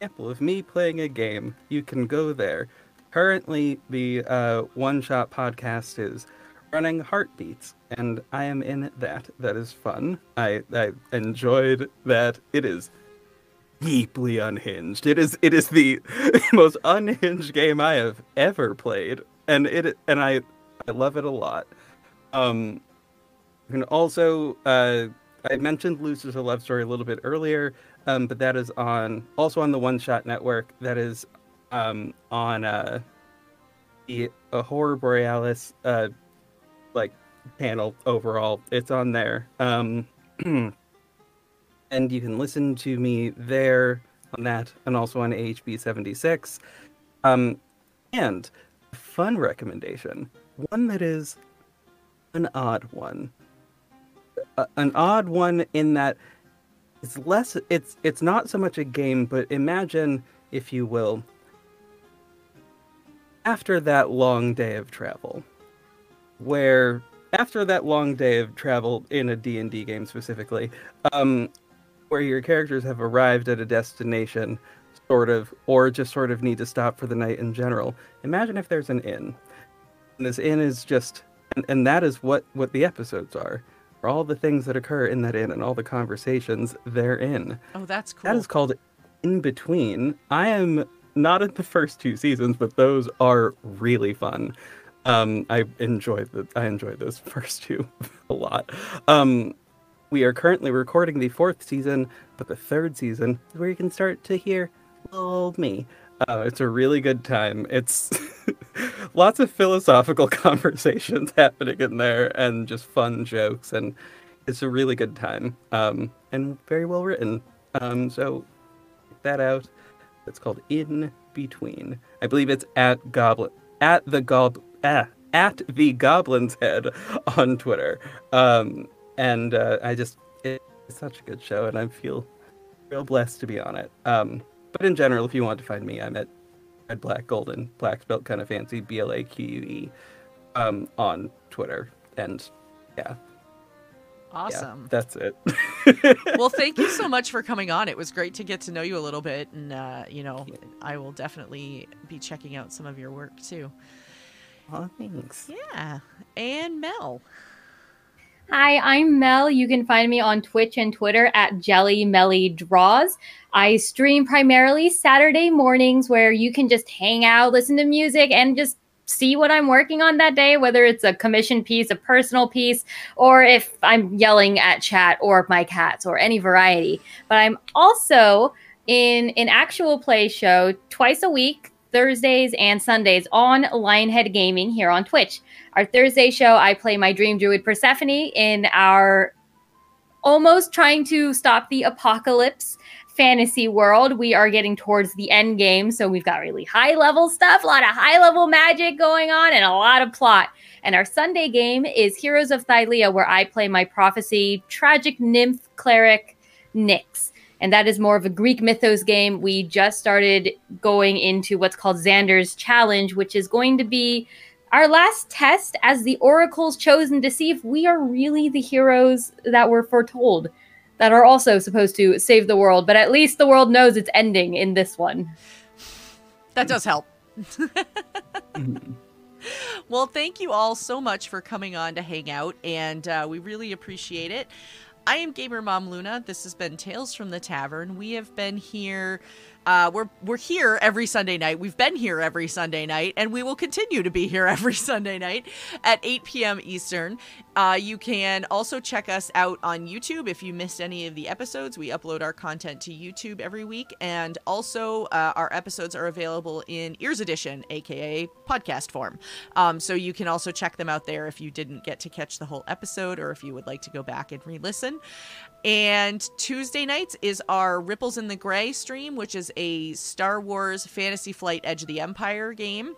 S3: example of me playing a game, you can go there. Currently, the uh, One Shot podcast is running Heartbeats, and I am in that. That is fun. I I enjoyed that. It is deeply unhinged. It is it is the most unhinged game I have ever played, and it and I I love it a lot. Um, can also, uh, I mentioned Losers a Love Story a little bit earlier, um, but that is on also on the One Shot Network. That is um, on uh, the Horror Borealis uh, like panel overall. It's on there. Um, and you can listen to me there on that and also on AHB 76. Um, and a fun recommendation, one that is an odd one. An odd one in that it's less it's it's not so much a game, but imagine if you will after that long day of travel where after that long day of travel in a D&D game specifically, um, where your characters have arrived at a destination, sort of, or just sort of need to stop for the night in general. Imagine if there's an inn. And this inn is just, and, and that is what, what the episodes are. All the things that occur in that inn and all the conversations therein.
S1: Oh, that's cool.
S3: That is called In Between. I am not in the first two seasons, but those are really fun. Um, I enjoyed the I enjoyed those first two a lot. Um, we are currently recording the fourth season, but the third season is where you can start to hear little old me. Uh, it's a really good time. It's lots of philosophical conversations happening in there, and just fun jokes, and it's a really good time. Um, and very well written. Um, so check that out. It's called In Between. I believe it's at Goblin at the Gob ah, at the Goblin's Head on Twitter. Um, and uh, I just it's such a good show, and I feel real blessed to be on it. Um, but in general, if you want to find me, I'm at red, black, golden, black spelt kind of fancy, B L A Q U E, um, on Twitter, and yeah,
S1: awesome.
S3: yeah, that's it.
S1: well, thank you so much for coming on. It was great to get to know you a little bit, and uh, you know, I will definitely be checking out some of your work too.
S3: Oh, thanks.
S1: Yeah, and Mel.
S2: Hi, I'm Mel. You can find me on Twitch and Twitter at Jelly Melly Draws. I stream primarily Saturday mornings where you can just hang out, listen to music, and just see what I'm working on that day, whether it's a commission piece, a personal piece, or if I'm yelling at chat or my cats or any variety. But I'm also in an actual play show twice a week, Thursdays and Sundays on Lionhead Gaming here on Twitch. Our Thursday show, I play my Dream Druid Persephone in our almost trying to stop the apocalypse fantasy world. We are getting towards the end game, so we've got really high level stuff, a lot of high level magic going on, and a lot of plot. And our Sunday game is Heroes of Thylea, where I play my prophecy tragic nymph cleric Nyx and that is more of a Greek mythos game. We just started going into what's called Xander's Challenge, which is going to be our last test as the oracles chosen to see if we are really the heroes that were foretold, that are also supposed to save the world. But at least the world knows it's ending in this one.
S1: That does help. well, thank you all so much for coming on to hang out, and uh, we really appreciate it. I am Gamer Mom Luna. This has been Tales from the Tavern. We have been here. Uh, we're we're here every Sunday night. We've been here every Sunday night, and we will continue to be here every Sunday night at 8 p.m. Eastern. Uh, you can also check us out on YouTube if you missed any of the episodes. We upload our content to YouTube every week, and also uh, our episodes are available in Ears Edition, aka podcast form. Um, so you can also check them out there if you didn't get to catch the whole episode, or if you would like to go back and re-listen. And Tuesday nights is our Ripples in the Gray stream, which is a Star Wars Fantasy Flight Edge of the Empire game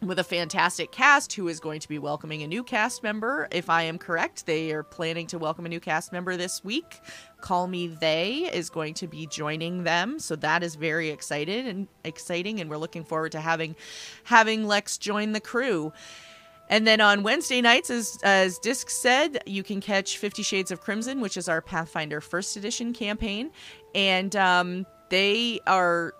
S1: with a fantastic cast who is going to be welcoming a new cast member. If I am correct, they are planning to welcome a new cast member this week. Call Me They is going to be joining them, so that is very excited and exciting, and we're looking forward to having having Lex join the crew. And then on Wednesday nights, as as Disc said, you can catch Fifty Shades of Crimson, which is our Pathfinder First Edition campaign, and um, they are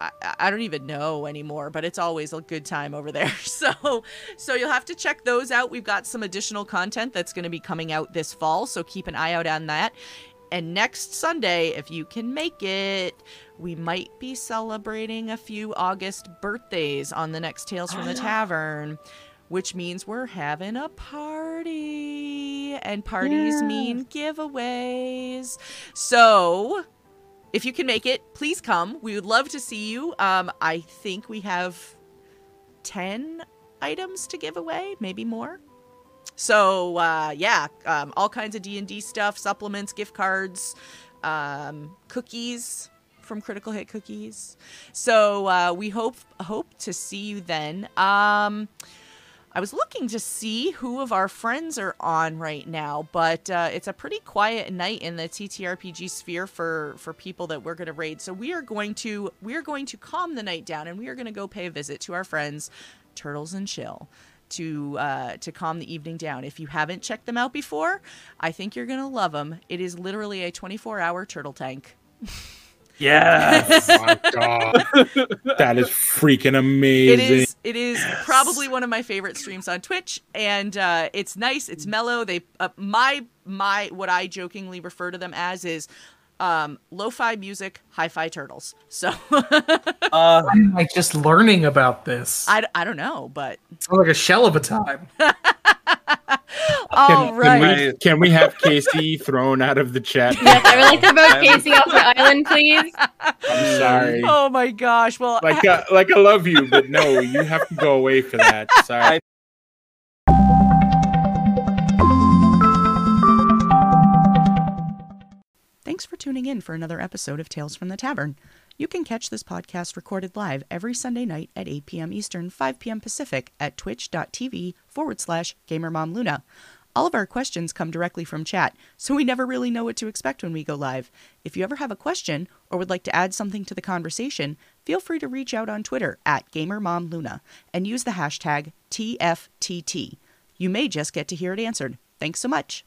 S1: I, I, don't even know anymore, but it's always a good time over there. So, so you'll have to check those out. We've got some additional content that's going to be coming out this fall, so keep an eye out on that. And next Sunday, if you can make it, we might be celebrating a few August birthdays on the next Tales from the Tavern, which means we're having a party. and parties mean giveaways. So, if you can make it, please come. We would love to see you. Um, I think we have 10 items to give away, maybe more. So, uh, yeah, um, all kinds of D&D stuff, supplements, gift cards, um, cookies from Critical Hit Cookies. So, uh, we hope hope to see you then. Um, I was looking to see who of our friends are on right now, but uh, it's a pretty quiet night in the TTRPG sphere for for people that we're going to raid. So we are going to we are going to calm the night down, and we are going to go pay a visit to our friends, Turtles and Chill, to uh, to calm the evening down. If you haven't checked them out before, I think you're going to love them. It is literally a 24 hour turtle tank.
S3: Yes.
S5: Oh my god, that is freaking amazing.
S1: is. It is probably one of my favorite streams on Twitch, and uh, it's nice. It's mellow. They uh, my my what I jokingly refer to them as is um, lo-fi music, hi-fi turtles. So
S3: Uh,
S8: I'm like just learning about this.
S1: I, I don't know, but
S8: Sounds like a shell of a time.
S1: All
S5: Can,
S1: right.
S5: can we can we have Casey thrown out of the chat?
S2: Yes, I would like to vote Casey off the island, please.
S5: I'm sorry.
S1: Oh my gosh. Well,
S5: Like uh, like I love you, but no, you have to go away for that. Sorry.
S1: Thanks for tuning in for another episode of Tales from the Tavern. You can catch this podcast recorded live every Sunday night at 8 p.m. Eastern, 5 p.m. Pacific at twitch.tv forward slash gamermomluna. All of our questions come directly from chat, so we never really know what to expect when we go live. If you ever have a question or would like to add something to the conversation, feel free to reach out on Twitter at gamermomluna and use the hashtag TFTT. You may just get to hear it answered. Thanks so much.